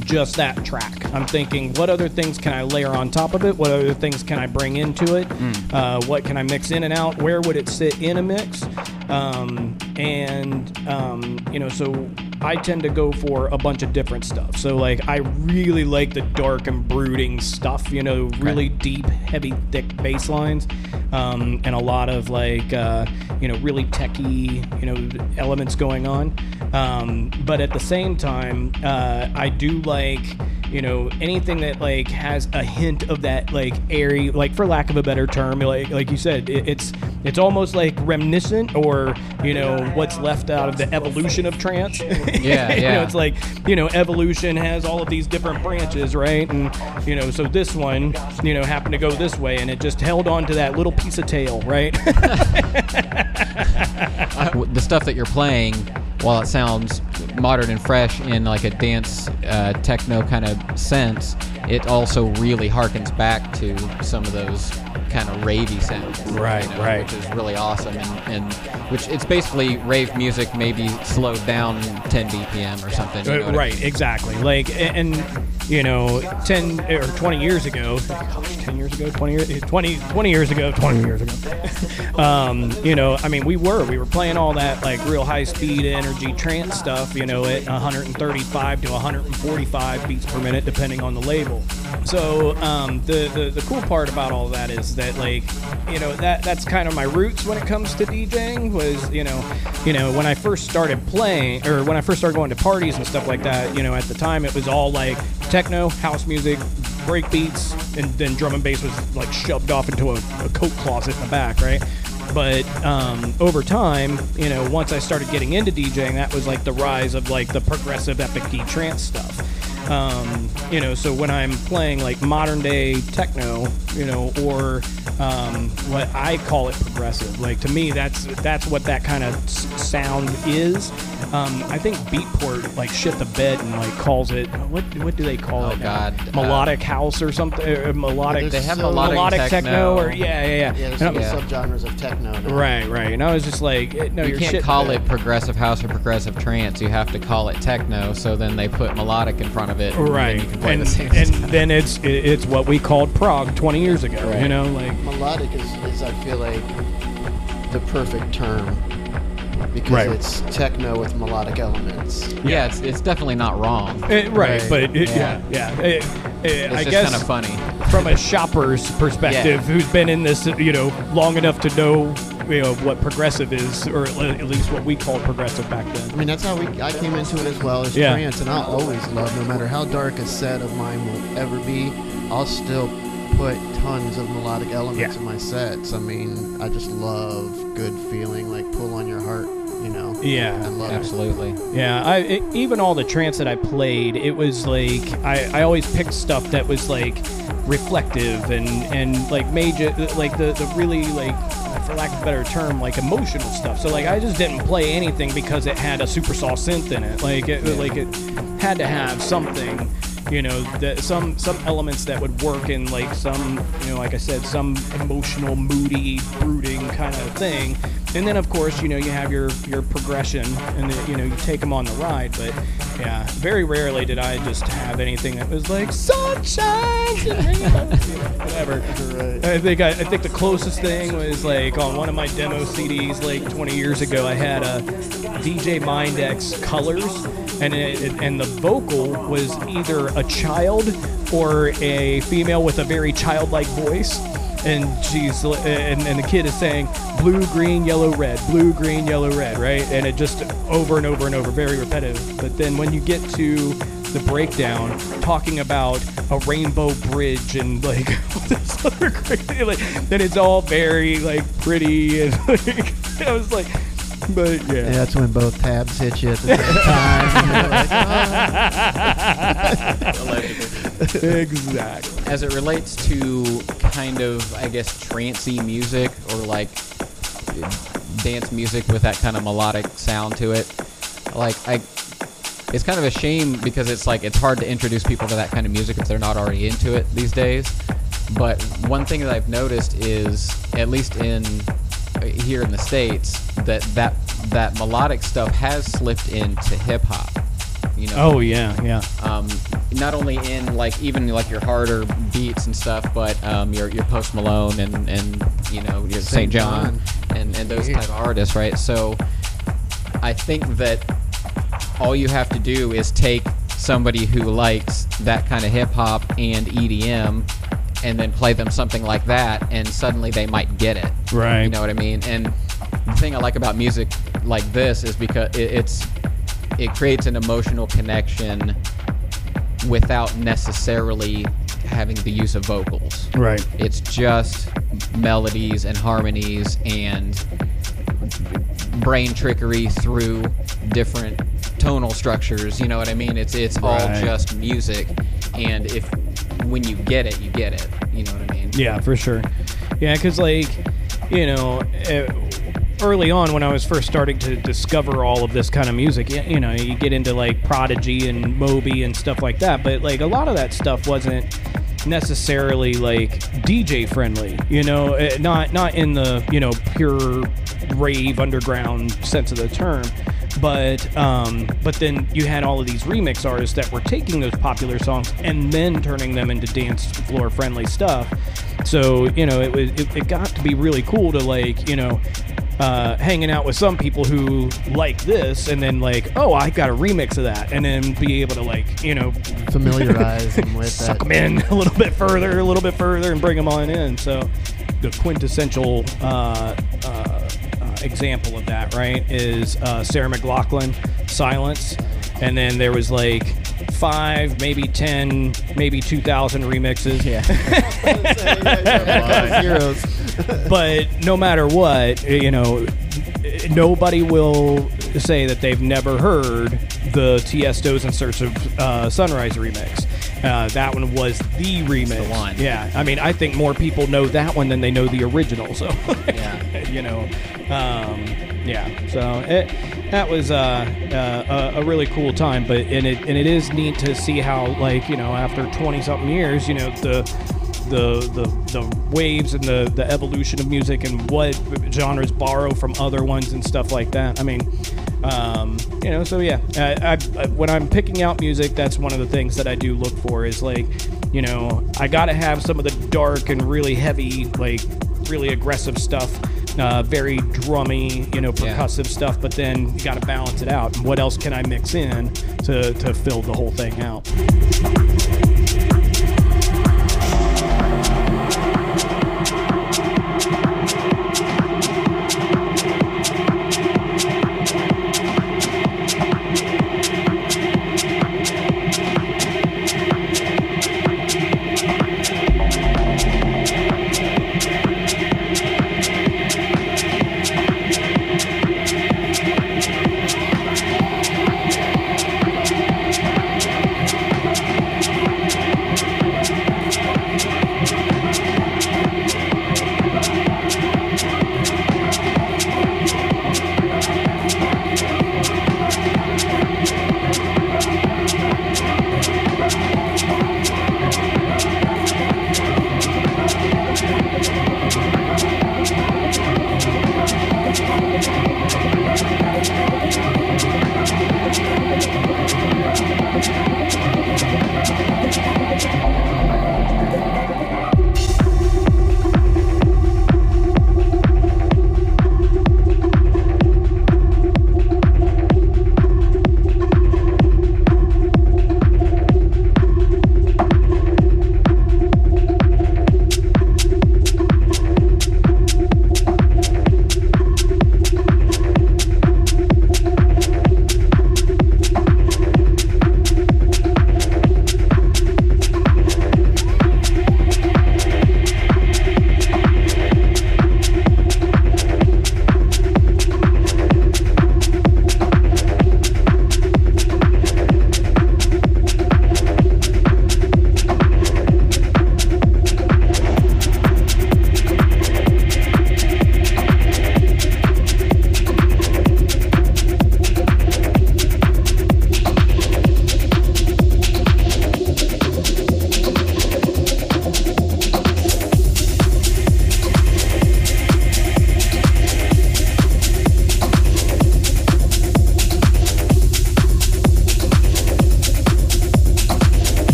just that track. I'm thinking, what other things can I layer on top of it? What other things can I bring into it? Uh, what can I mix in and out? Where would it sit in a mix? Um, and um, you know, so I tend to go for a bunch of different stuff. So like, I really like the dark and brooding stuff. You know, really deep, heavy, thick bass lines, um, and a lot of like, uh, you know, really techy, you know, elements going on. Um, but at the same time, uh, I do like, you know, anything that like has a hint of that like airy, like for lack of a better term, like like you said, it, it's it's almost like reminiscent or you know what's left out of the evolution of trance. Yeah, you yeah. know, it's like you know evolution has all of these different branches, right? And you know, so this one, you know, happened to go this way, and it just held on to that little piece of tail, right? the stuff that you're playing, while it sounds modern and fresh in like a dance uh, techno kind of sense, it also really harkens back to some of those kind of ravey sounds. Right, you know, right. Which is really awesome, and, and which it's basically rave music, maybe slowed down 10 BPM or something. you know Uh, I right, mean? exactly. Like, and you know, ten or twenty years ago, gosh, ten years ago, twenty years, 20, 20 years ago, twenty years ago. um, you know, I mean, we were we were playing all that like real high speed energy trance stuff. You know, at 135 to 145 beats per minute, depending on the label. So um, the, the the cool part about all that is that like, you know, that that's kind of my roots when it comes to DJing. Was you know, you know, when I first started playing or when I first started going to parties and stuff like that. You know, at the time it was all like techno, house music, break beats, and then drum and bass was like shoved off into a, a coat closet in the back, right? But um, over time, you know, once I started getting into DJing, that was like the rise of like the progressive epic trance stuff. Um, you know, so when I'm playing like modern day techno, you know, or um, what I call it progressive, like to me, that's that's what that kind of s- sound is. Um, I think Beatport like shit the bed and like calls it what what do they call Oh, it? now? God, uh, melodic house or something? Or melodic. They have so- melodic techno. or yeah, yeah, yeah. Yeah, there's And some I'm- subgenres of techno. Now. Right, right. And I was just like, eh, no, You you're can't call it progressive house or progressive trance. You have to call it techno. So then they put melodic in front of it. and then Right, you can play and, the same and then it's it- it's what we called prog 20 years ago. You know, like Melodic is, is, I feel like, the perfect term because Right. it's techno with melodic elements. yeah, it's, it's definitely not wrong. eh, right, Right. but it, Yeah. yeah, yeah. Eh, eh, It's I just guess kind of funny. from a shopper's perspective, Yeah. who's been in this, you know, long enough to know, you know, what progressive is, or at least what we called progressive back then. I mean, that's how we I came into it as well as Yeah. trance, and I'll always love, no matter how dark a set of mine will ever be, I'll still put tons of melodic elements Yeah. in my sets. I mean, I just love good feeling, like pull on your heart, you know. Yeah. I love it. Absolutely. Yeah, I it, even all the trance that I played, it was like I, I always picked stuff that was like reflective and and like major like the the really like for lack of a better term like emotional stuff. So like I just didn't play anything because it had a super saw synth in it. Like it like it had to have something you know that some some elements that would work in like some you know like i said some emotional moody brooding kind of thing. And then of course you know you have your your progression and then, you know you take them on the ride but yeah very rarely did i just have anything that was like sunshine whatever. I think I, I think the closest thing was like on one of my demo CDs like 20 years ago. I had a DJ Mindex Colors, and it, and the vocal was either a child or a female with a very childlike voice. And she's and, and the kid is saying blue, green, yellow, red, blue, green, yellow, red, right? And it just over and over and over, very repetitive. But then when you get to the breakdown talking about a rainbow bridge and like this other crazy like then it's all very like pretty and like I was like but Yeah, yeah. that's when both tabs hit you at the same time. like, "Oh." exactly. As it relates to kind of, I guess, trancy music or like dance music with that kind of melodic sound to it, like I, it's kind of a shame because it's like it's hard to introduce people to that kind of music if they're not already into it these days. But one thing that I've noticed is, at least in here in the states, that that that melodic stuff has slipped into hip hop. You know, Oh yeah, yeah. um, not only in like even like your harder beats and stuff, but um, your your Post Malone and and you know your St. John, and and those type of artists, right? So I think that all you have to do is take somebody who likes that kind of hip hop and EDM and then play them something like that and suddenly they might get it. Right. You know what I mean? And the thing I like about music like this is because it, it's it creates an emotional connection without necessarily having the use of vocals. Right. It's just melodies and harmonies and brain trickery through different tonal structures. You know what I mean? It's it's all Right. just music, and if when you get it, you get it. You know what I mean? Yeah, for sure. Yeah, because like, you know, uh, early on when I was first starting to discover all of this kind of music, you know, you get into like Prodigy and Moby and stuff like that, but like a lot of that stuff wasn't necessarily like DJ friendly, you know, eh, not not in the, you know, pure rave underground sense of the term. But um, but then you had all of these remix artists that were taking those popular songs and then turning them into dance floor friendly stuff. So you know it was it, it got to be really cool to like you know uh, hanging out with some people who like this and then like oh I got a remix of that and then be able to like you know Familiarize them with suck that. them in a little bit further, a little bit further, and bring them on in. So, the quintessential uh, uh, uh, example of that, right, is uh, Sarah McLachlan, "Silence," and then there was like five, maybe ten, maybe two thousand remixes. Yeah. But no matter what, you know, nobody will say that they've never heard the Tiesto's in Search of uh, Sunrise remix. Uh, that one was the remix. the one. Yeah, I mean, I think more people know that one than they know the original. So, Yeah. you know, um, yeah. So it, that was uh, uh, a, a really cool time. But and it and it is neat to see how like you know after twenty something years, you know the the the, the waves and the, the evolution of music and what genres borrow from other ones and stuff like that. I mean, um, you know, so yeah, I, I, when I'm picking out music, that's one of the things that I do look for is like, you know, I got to have some of the dark and really heavy, like really aggressive stuff. Uh, very drummy, you know, Yeah. percussive stuff, but then you got to balance it out. What else can I mix in to, to fill the whole thing out?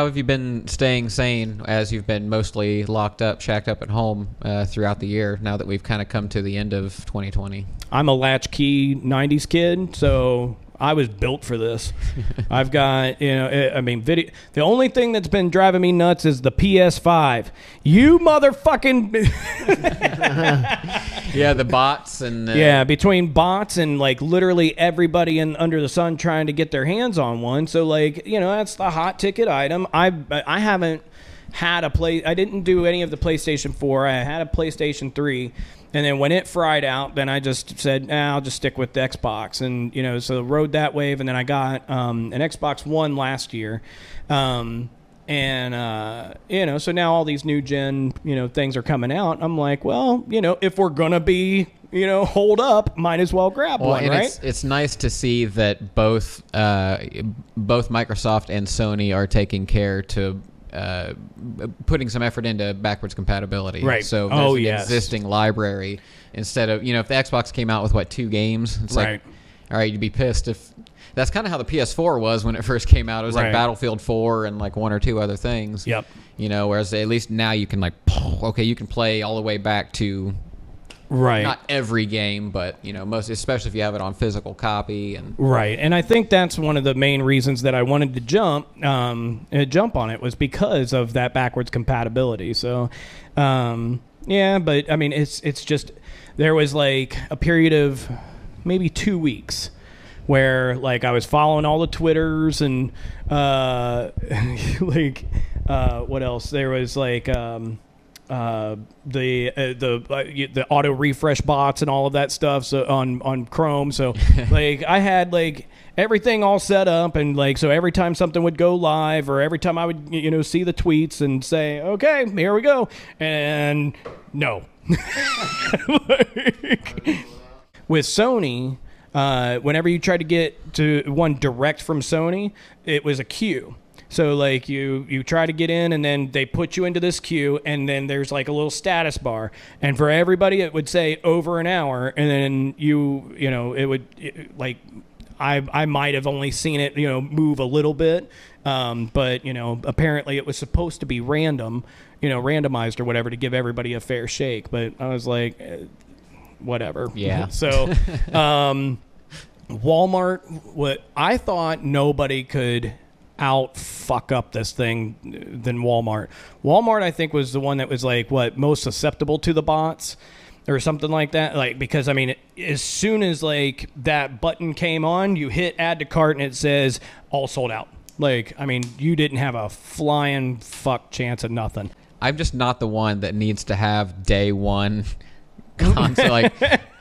How have you been staying sane as you've been mostly locked up, shacked up at home uh, throughout the year? Now that we've kind of come to the end of 2020. I'm a latchkey '90s kid, so I was built for this. I've got, you know, eh, I mean, video. The only thing that's been driving me nuts is the PS5. You motherfucking Yeah, the bots and the, yeah, between bots and like literally everybody in under the sun trying to get their hands on one. So like, you know, that's the hot ticket item. I I haven't had a play. I didn't do any of the PlayStation 4. I had a PlayStation 3. And then when it fried out, then I just said, nah, I'll just stick with the Xbox. And, you know, so rode that wave. And then I got um, an Xbox One last year. Um, and, uh, you know, so now all these new gen, you know, things are coming out. I'm like, well, you know, if we're going to be, you know, hold up, might as well grab Well, one, and right? it's it's nice to see that both uh, both Microsoft and Sony are taking care to uh, putting some effort into backwards compatibility. Right. So there's Oh, an yes. existing library instead of you know if the Xbox came out with what two games, it's Right. like all right, you'd be pissed if. That's kind of how the PS4 was when it first came out. It was Right. like Battlefield 4 and like one or two other things. Yep. You know, whereas at least now you can like, okay, you can play all the way back to right. not every game, but you know, most especially if you have it on physical copy and Right, and I think that's one of the main reasons that I wanted to jump um, uh, jump on it was because of that backwards compatibility. So, um, yeah, but I mean, it's it's just there was like a period of maybe two weeks where like I was following all the twitters and uh, like uh, what else? There was like. Um, uh, the uh, the uh, the auto refresh bots and all of that stuff so on on Chrome. So like I had like everything all set up and like so every time something would go live or every time I would you know see the tweets and say okay here we go and no. Like, with Sony, uh, whenever you tried to get to one direct from Sony, it was a queue. So like you you try to get in and then they put you into this queue and then there's like a little status bar. And for everybody it would say over an hour and then you you know it would it- like I I might have only seen it you know move a little bit. Um, but you know apparently it was supposed to be random you know randomized or whatever to give everybody a fair shake. But I was like whatever Yeah. so um, Walmart, what I thought nobody could out fuck up this thing than Walmart. Walmart, I think, was the one that was like what most susceptible to the bots or something like that. Like because I mean, as soon as like that button came on, you hit add to cart and it says all sold out. Like I mean, you didn't have a flying fuck chance of nothing. I'm just not the one that needs to have day one like,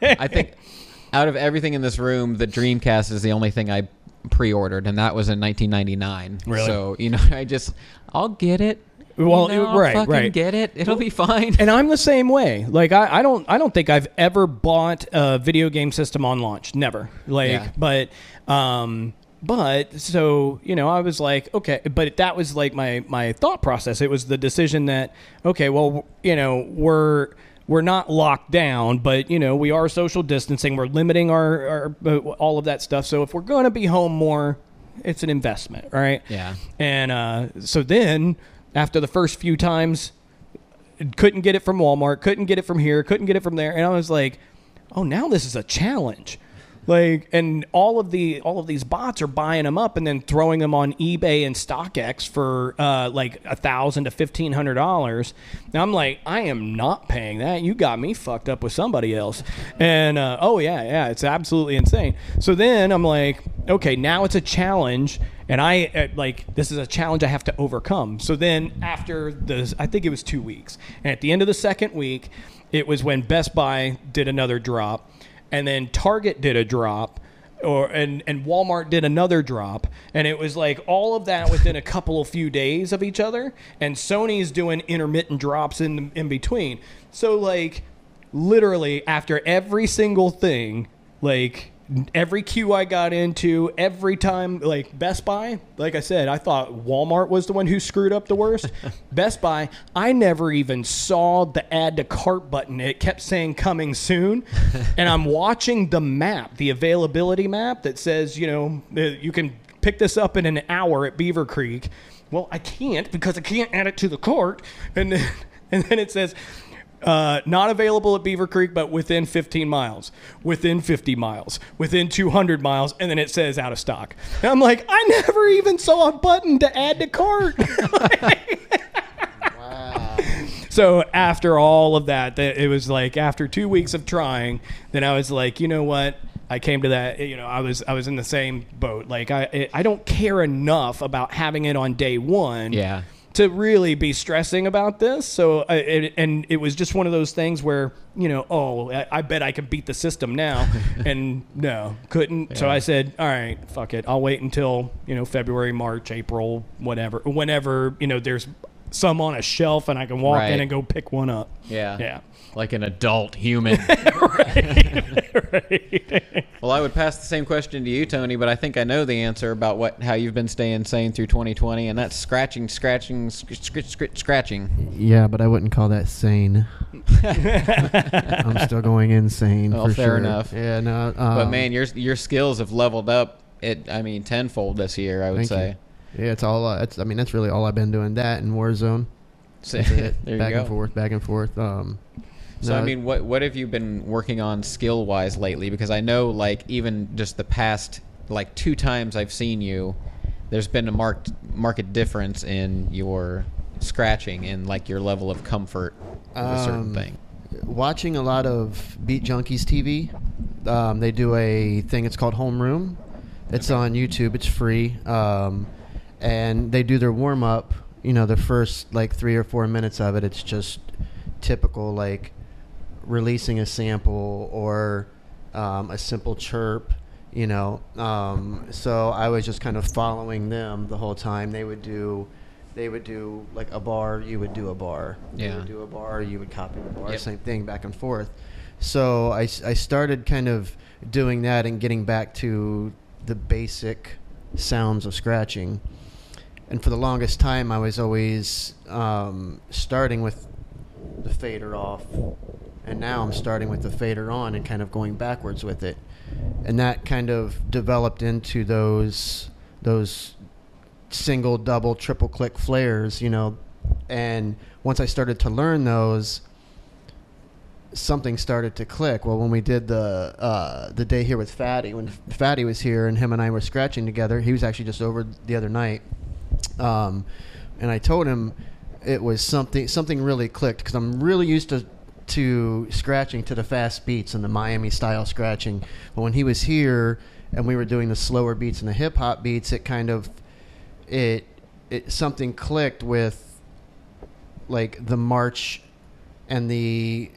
I think out of everything in this room, the Dreamcast is the only thing I pre-ordered, and that was in 1999. Really? So you know, I just I'll get it. Well, You know, I'll right, fucking right. Get it. It'll be fine. and I'm the same way. Like I, I don't I don't think I've ever bought a video game system on launch. Never. Like Yeah. but um but so you know I was like okay but that was like my my thought process. It was the decision that okay well you know we're we're not locked down, but you know we are social distancing. We're limiting our, our uh, all of that stuff. So if we're going to be home more, it's an investment, right? Yeah. And uh, so then after the first few times couldn't get it from Walmart, couldn't get it from here, couldn't get it from there, and I was like, "Oh, now this is a challenge." Like, and all of the all of these bots are buying them up and then throwing them on eBay and StockX for uh, like a thousand to fifteen hundred dollars. Now I'm like, I am not paying that. You got me fucked up with somebody else. And uh, oh yeah, yeah, it's absolutely insane. So then I'm like, okay, now it's a challenge and I uh, like this is a challenge I have to overcome. So then after the I think it was 2 weeks. And at the end of the second week, it was when Best Buy did another drop and then Target did a drop or and and Walmart did another drop and it was like all of that within a couple of few days of each other and Sony's doing intermittent drops in in between. So like literally after every single thing like every queue I got into, every time, like Best Buy, like I said, I thought Walmart was the one who screwed up the worst. Best Buy, I never even saw the add to cart button. It kept saying coming soon. and I'm watching the map, the availability map that says, you know, uh, you can pick this up in an hour at Beaver Creek. well, I can't because I can't add it to the cart. And then, and then it says, uh, not available at Beaver Creek, but within 15 miles, within 50 miles, within 200 miles, and then it says out of stock. And I'm like, I never even saw a button to add to cart. wow. So after all of that, th- it was like after two weeks of trying, then I was like, you know what? I came to that. You know, I was I was in the same boat. Like I I don't care enough about having it on day one. Yeah. To really be stressing about this, so I, it, and it was just one of those things where you know, oh, I, I bet I can beat the system now, and no, couldn't. So I said, all right, fuck it, I'll wait until you know February, March, April, whatever, whenever you know there's some on a shelf and I can walk Right. in and go pick one up. Yeah. Yeah. Like an adult human. Well, I would pass the same question to you, Tony, but I think I know the answer about what how you've been staying sane through 2020, and that's scratching, scratching, sc- sc- sc- scratching. Yeah, but I wouldn't call that sane. I'm still going insane. Well, for fair sure. enough. Yeah, no. Um, But man, your your skills have leveled up. It, I mean, tenfold this year. I would say. you. Yeah, it's all. Uh, it's. I mean, that's really all I've been doing. That and Warzone. So, That's it. there you back go. and forth, back and forth. Um, So I mean, what what have you been working on skill wise lately? Because I know, like, even just the past like two times I've seen you, there's been a marked market difference in your scratching and like your level of comfort with a certain Um, thing. watching a lot of Beat Junkies TV. Um, they do a thing. It's called Homeroom. It's on YouTube. It's free, um, and they do their warm up. You know, the first like three or four minutes of it. It's just typical like releasing a sample or um, a simple chirp. You know, um, so I was just kind of following them the whole time. They would do. They would do like a bar, you would do a bar. They Yeah. would do a bar, you would copy the bar, Yep. same thing, back and forth. So I, I started kind of doing that and getting back to the basic sounds of scratching. And for the longest time, I was always um, starting with the fader off, and now I'm starting with the fader on and kind of going backwards with it. And that kind of developed into those those single, double, triple click flares, you know. And once I started to learn those, something started to click. Well, when we did the uh, the day here with Fatty, when Fatty was here and him and I were scratching together, he was actually just over the other night, um, and I told him it was something something really clicked because I'm really used to to scratching to the fast beats and the Miami style scratching. But when he was here and we were doing the slower beats and the hip hop beats, it kind of it it something clicked with like the march and the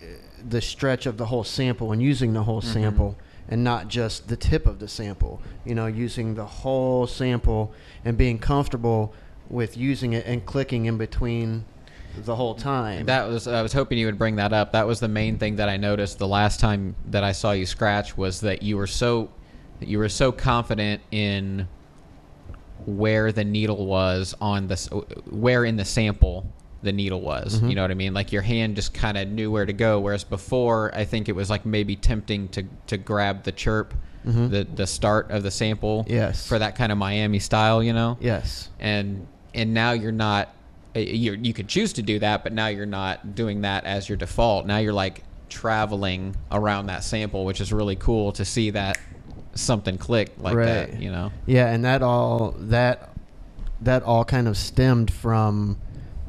the stretch of the whole sample and using the whole mm-hmm. sample and not just the tip of the sample you know using the whole sample and being comfortable with using it and clicking in between the whole time That was I was hoping you would bring that up. That was the main thing that I noticed the last time that I saw you scratch was that you were so you were so confident in where the needle was on this where in the sample the needle was. Mm-hmm. You know what I mean? Like your hand just kind of knew where to go whereas before I think it was like maybe tempting to to grab the chirp mm-hmm. the the start of the sample Yes. for that kind of Miami style, you know? yes and and now you're not Uh, you you could choose to do that but now you're not doing that as your default now you're like traveling around that sample which is really cool to see that something click like that you know Yeah, and that all that that all kind of stemmed from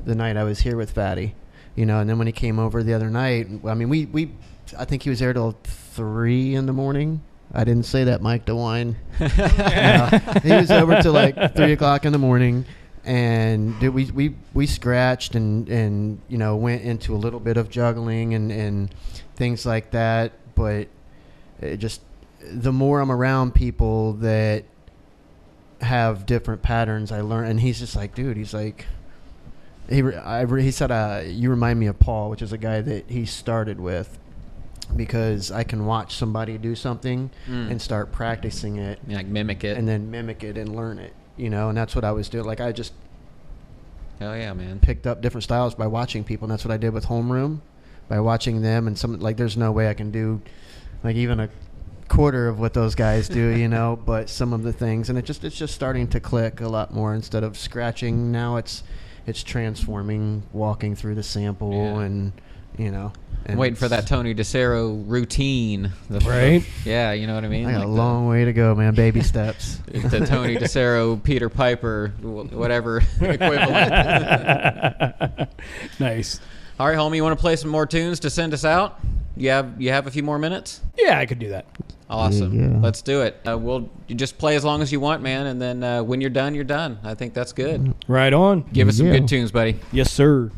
the night I was here with Fatty, you know. And then when he came over the other night, I mean, we we I think he was there till three in the morning. I didn't say that, Mike DeWine. Yeah. he was over till like three o'clock in the morning, and dude, we we we scratched and and you know went into a little bit of juggling and and things like that, but it just the more I'm around people that have different patterns, I learn. And he's just like, dude, he's like, he I he said, uh, you remind me of Paul, which is a guy that he started with, because I can watch somebody do something Mm. and start practicing it, like mimic it and then mimic it and learn it. You know, and that's what I was doing. Like I just hell yeah man picked up different styles by watching people, and that's what I did with Homeroom, by watching them. And some like, there's no way I can do, like even a quarter of what those guys do, you know, but some of the things, and it just it's just starting to click a lot more instead of scratching. Now it's it's transforming, walking through the sample, Yeah. and you know, and waiting for that it's- Tony DeCero routine. The- Right. Yeah, you know what I mean. I got Like a the- long way to go, man. Baby steps. the Tony DeCero, Peter Piper, whatever equivalent. nice. All right, homie, you want to play some more tunes to send us out? You have you have a few more minutes. Yeah, I could do that. Awesome. Yeah. Let's do it. Uh, we'll you just play as long as you want, man, and then uh, when you're done, you're done. I think that's good. Right on. Give us some good tunes, buddy. Yes, sir.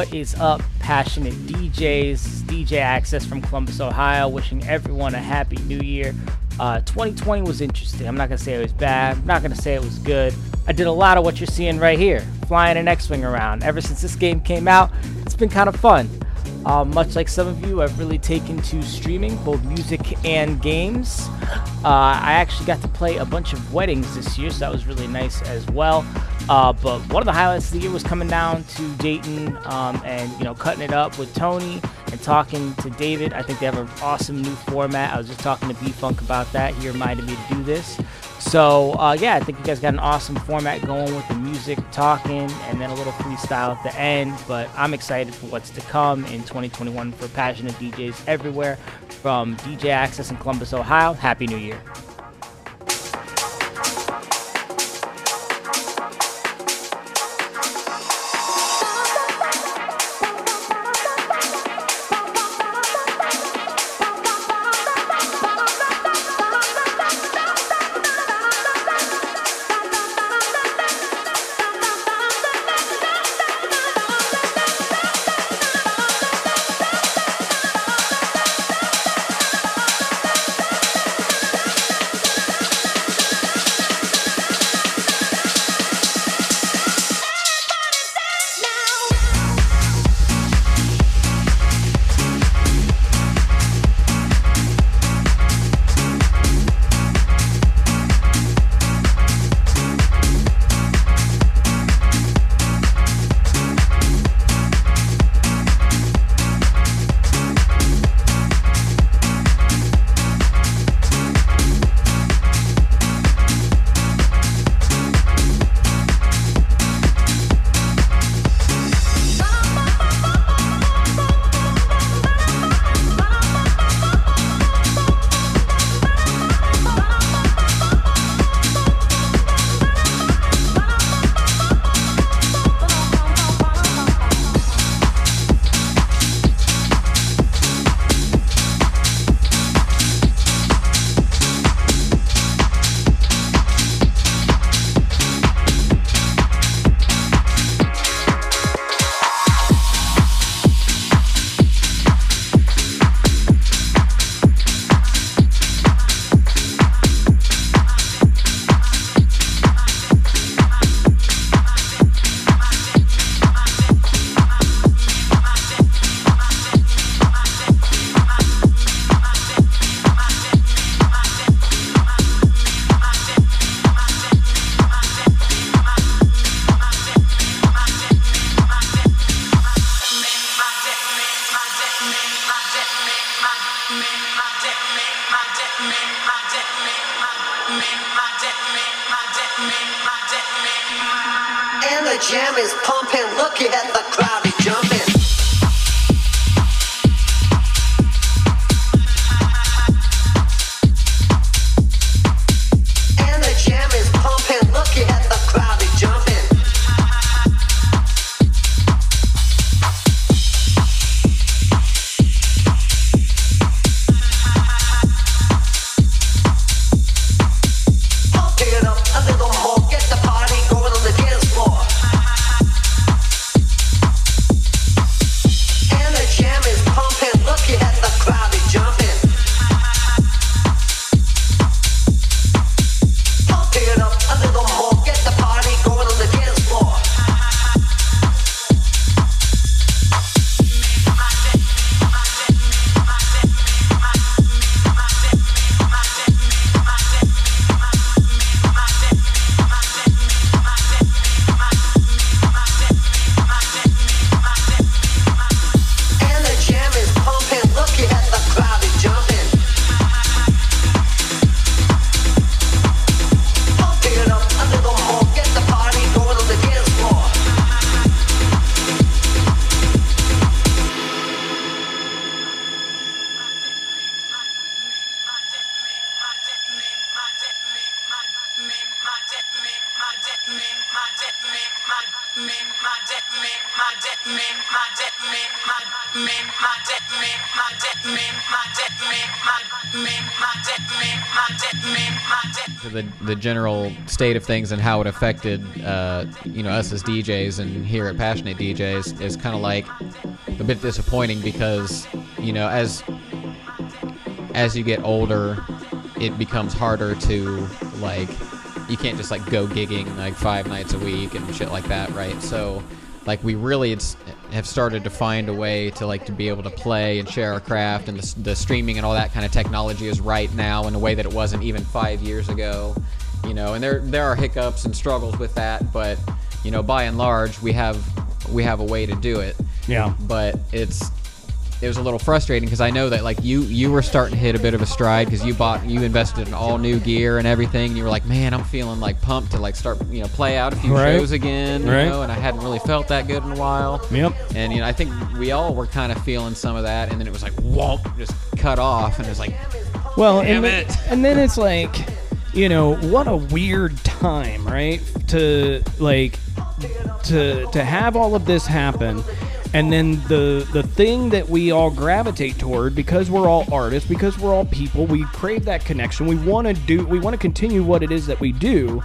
What is up, passionate DJs? DJ Access from Columbus, Ohio, wishing everyone a happy new year. Uh, 2020 was interesting. I'm not gonna say it was bad. I'm not gonna say it was good. I did a lot of what you're seeing right here, flying an X-wing around. Ever since this game came out, it's been kind of fun. Uh, much like some of you, I've really taken to streaming, both music and games. Uh, I actually got to play a bunch of weddings this year, so that was really nice as well. Uh, but one of the highlights of the year was coming down to Dayton um, and you know cutting it up with Tony and talking to David. I think they have an awesome new format. I was just talking to B Funk about that. He reminded me to do this. So uh, yeah, I think you guys got an awesome format going with the music, talking, and then a little freestyle at the end. But I'm excited for what's to come in 2021 for passionate DJs everywhere. From DJ Access in Columbus, Ohio. Happy New Year. State of things and how it affected uh, you know us as DJs and here at Passionate DJs is kind of like a bit disappointing because you know as as you get older, it becomes harder to like you can't just like go gigging like five nights a week and shit like that, right? So like we really have started to find a way to like to be able to play and share our craft and the, the streaming and all that kind of technology is right now in a way that it wasn't even five years ago you know and there there are hiccups and struggles with that but you know by and large we have we have a way to do it Yeah. but it's it was a little frustrating because I know that like you you were starting to hit a bit of a stride because you bought you invested in all new gear and everything and you were like man I'm feeling like pumped to like start you know play out a few Right. shows again you Right. know and I hadn't really felt that good in a while Yep. and you know I think we all were kind of feeling some of that and then it was like whoop just cut off and it was like Well, Damn and, then, it. and then it's like, you know, what a weird time, right? To like to to have all of this happen and then the the thing that we all gravitate toward because we're all artists because we're all people we crave that connection we want to do we want to continue what it is that we do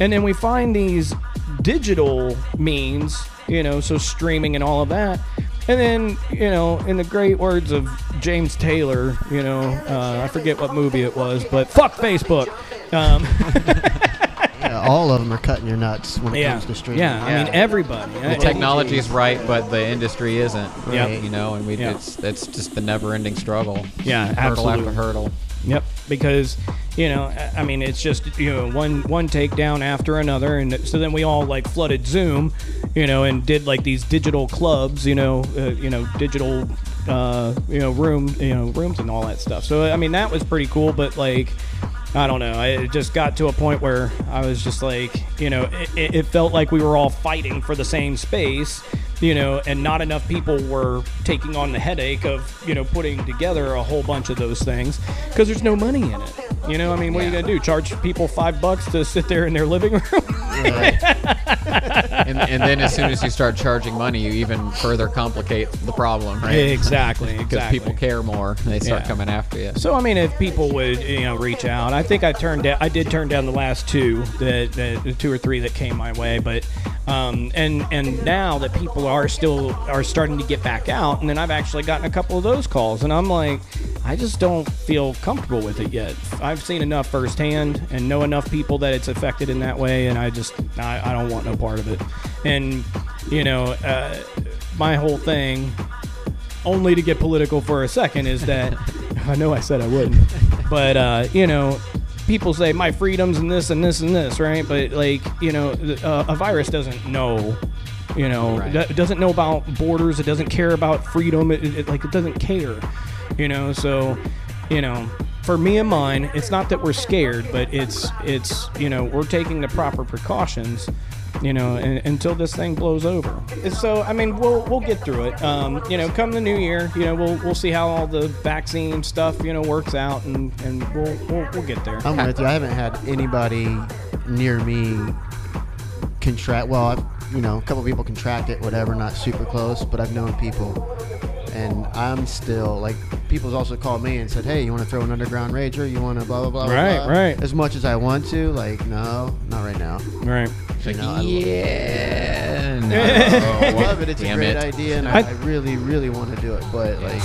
and then we find these digital means you know so streaming and all of that and then you know in the great words of james taylor you know uh, i forget what movie it was but fuck facebook um, Yeah, all of them are cutting your nuts when it yeah, comes to streaming. yeah i mean everybody the technology is right but the industry isn't Yeah. you know and we Yeah. it's it's just the never ending struggle Yeah, hurdle absolutely. after hurdle Yep, because you know, I- mean, it's just you know one one takedown after another, and so then we all like flooded Zoom, you know, and did like these digital clubs, you know, uh, you know, digital, uh, you know, room, you know, rooms and all that stuff. So I mean, that was pretty cool, but like. I don't know. It just got to a point where I was just like, you know, it, it felt like we were all fighting for the same space, you know, and not enough people were taking on the headache of, you know, putting together a whole bunch of those things because there's no money in it. You know, I mean, what are you going to do? Charge people five bucks to sit there in their living room? and, and then as soon as you start charging money, you even further complicate the problem, right? Exactly, Because exactly. people care more, and they start Yeah. coming after you. So I mean, if people would you know reach out, I think I turned down. I did turn down the last two, that the, the two or three that came my way. But um, and and now that people are still are starting to get back out, and then I've actually gotten a couple of those calls, and I'm like, I just don't feel comfortable with it yet. I've seen enough firsthand and know enough people that it's affected in that way, and I just I, I don't want no part of it. And you know, uh, my whole thing only to get political for a second is that I know I said I wouldn't, but uh, you know, people say my freedoms and this and this and this, right? But like, you know, uh, a virus doesn't know. You know, Right. it doesn't know about borders. It doesn't care about freedom. It, it, like it doesn't care. You know, so you know, for me and mine, it's not that we're scared, but it's it's you know we're taking the proper precautions. you know, and, until this thing blows over. So I mean, we'll we'll get through it. Um, you know, come the new year, you know, we'll we'll see how all the vaccine stuff, you know, works out, and and we'll we'll, we'll get there. I'm with you. I haven't had anybody near me contract. Well, I've, you know, a couple people contract it, whatever, not super close, but I've known people, and I'm still like, people's also called me and said, "Hey, you want to throw an underground rager? You want to blah blah blah." blah, Right, blah." right. As much as I want to, like, no, not right now. Right. You know, I- yeah. I No. love it. It's Damn a great it. idea, and I, I- I really, really want to do it. But like,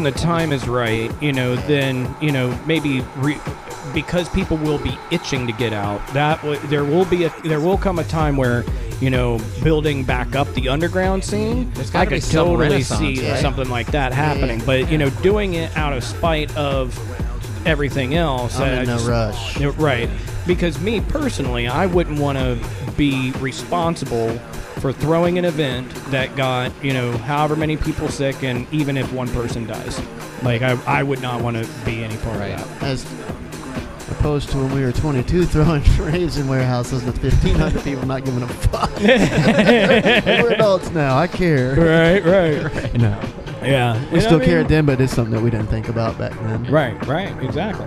when the time is right, you know, then you know maybe re- because people will be itching to get out. That w- there will be a there will come a time where you know building back up the underground scene. I could totally see right? something like that happening. But you know, doing it out of spite of everything else. I'm uh, in no just- rush. Right. Because me personally, I wouldn't want to be responsible for throwing an event that got, you know, however many people sick and even if one person dies. Like, I, I would not want to be any part Right. of that. as opposed to when we were 22 throwing trays in warehouses with 1,500 people not giving a fuck. we're adults now. I care. Right, right. No. Yeah. We still cared then, but it's something that we didn't think about back then. Right, right. Exactly.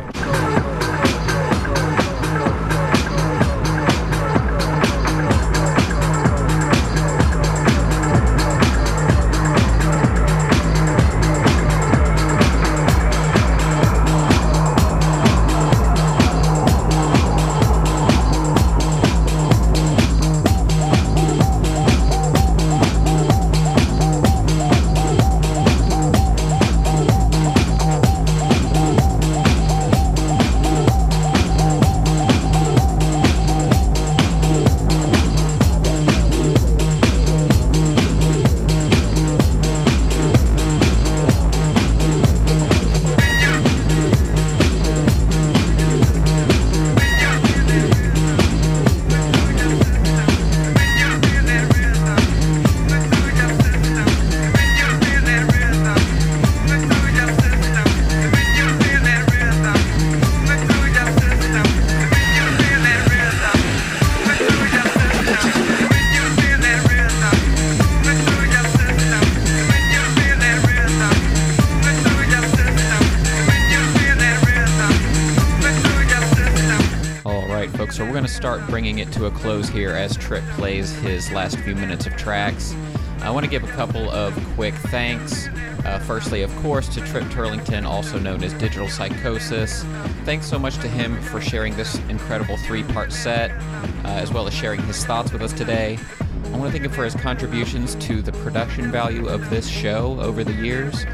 Close here as Trip plays his last few minutes of tracks. I want to give a couple of quick thanks. Uh, firstly, of course, to Trip Turlington, also known as Digital Psychosis. Thanks so much to him for sharing this incredible three part set, uh, as well as sharing his thoughts with us today. I want to thank him for his contributions to the production value of this show over the years,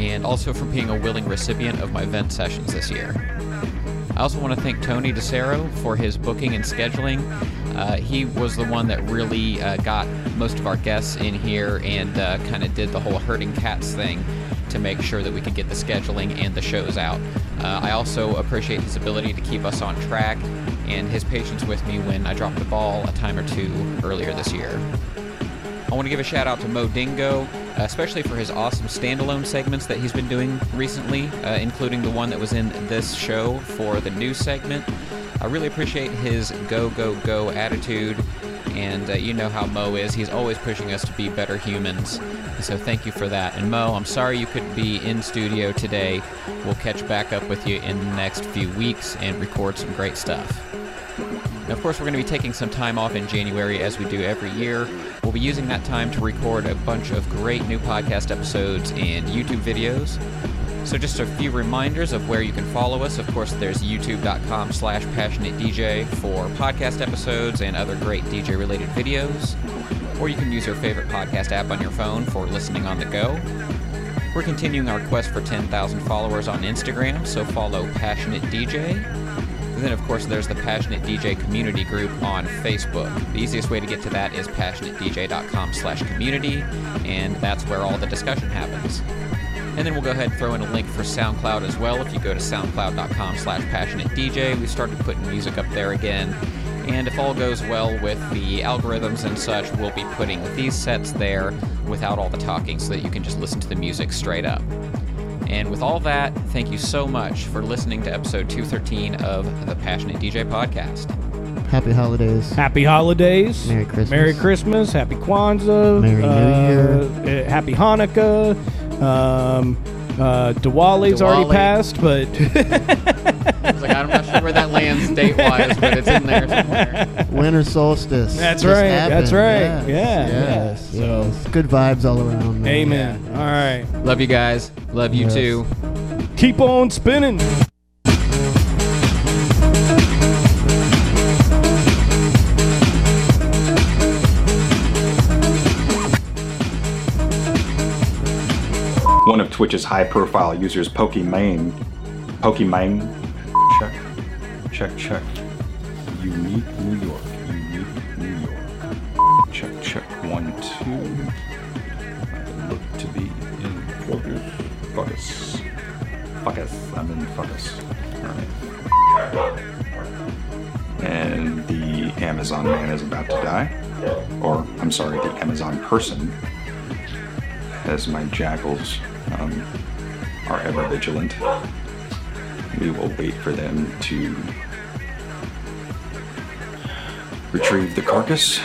and also for being a willing recipient of my vent sessions this year. I also want to thank Tony DeCero for his booking and scheduling. Uh, he was the one that really uh, got most of our guests in here and uh, kind of did the whole herding cats thing to make sure that we could get the scheduling and the shows out. Uh, I also appreciate his ability to keep us on track and his patience with me when I dropped the ball a time or two earlier this year. I want to give a shout out to Mo Dingo, especially for his awesome standalone segments that he's been doing recently, uh, including the one that was in this show for the news segment. I really appreciate his go, go, go attitude, and uh, you know how Mo is. He's always pushing us to be better humans, So thank you for that. And Mo, I'm sorry you couldn't be in studio today. We'll catch back up with you in the next few weeks and record some great stuff. Now, of course, we're going to be taking some time off in January as we do every year. We'll be using that time to record a bunch of great new podcast episodes and YouTube videos. So just a few reminders of where you can follow us. Of course, there's youtube.com slash passionate DJ for podcast episodes and other great DJ related videos. Or you can use your favorite podcast app on your phone for listening on the go. We're continuing our quest for 10,000 followers on Instagram, so follow Passionate DJ. And then, of course, there's the Passionate DJ community group on Facebook. The easiest way to get to that is passionatedj.com slash community, and that's where all the discussion happens. And then we'll go ahead and throw in a link for SoundCloud as well. If you go to soundcloud.com slash passionatedj, we started putting music up there again. And if all goes well with the algorithms and such, we'll be putting these sets there without all the talking so that you can just listen to the music straight up. And with all that, thank you so much for listening to episode 213 of the Passionate DJ podcast. Happy holidays. Happy holidays. Merry Christmas. Merry Christmas. Happy Kwanzaa. Merry New uh, Year. uh, happy Hanukkah. Um, uh, Diwali's already passed, but I was like, I'm not sure where that lands date wise, but it's in there somewhere. Winter solstice. That's just right, happened. that's right. Yes, Yeah, Yes. So- yes. Good vibes all around. man. amen. All right. Love you guys. Love you Yes. too. Keep on spinning. One of Twitch's high-profile users, Pokimane, Pokimane, check, check, check. Unique New York, unique New York. Check, check. One, two. I look to be in focus. Focus. Focus. I'm in focus. Alright. And the Amazon man is about to die. Or, I'm sorry, the Amazon person as my jackals um, are ever vigilant. We will wait for them to retrieve the carcass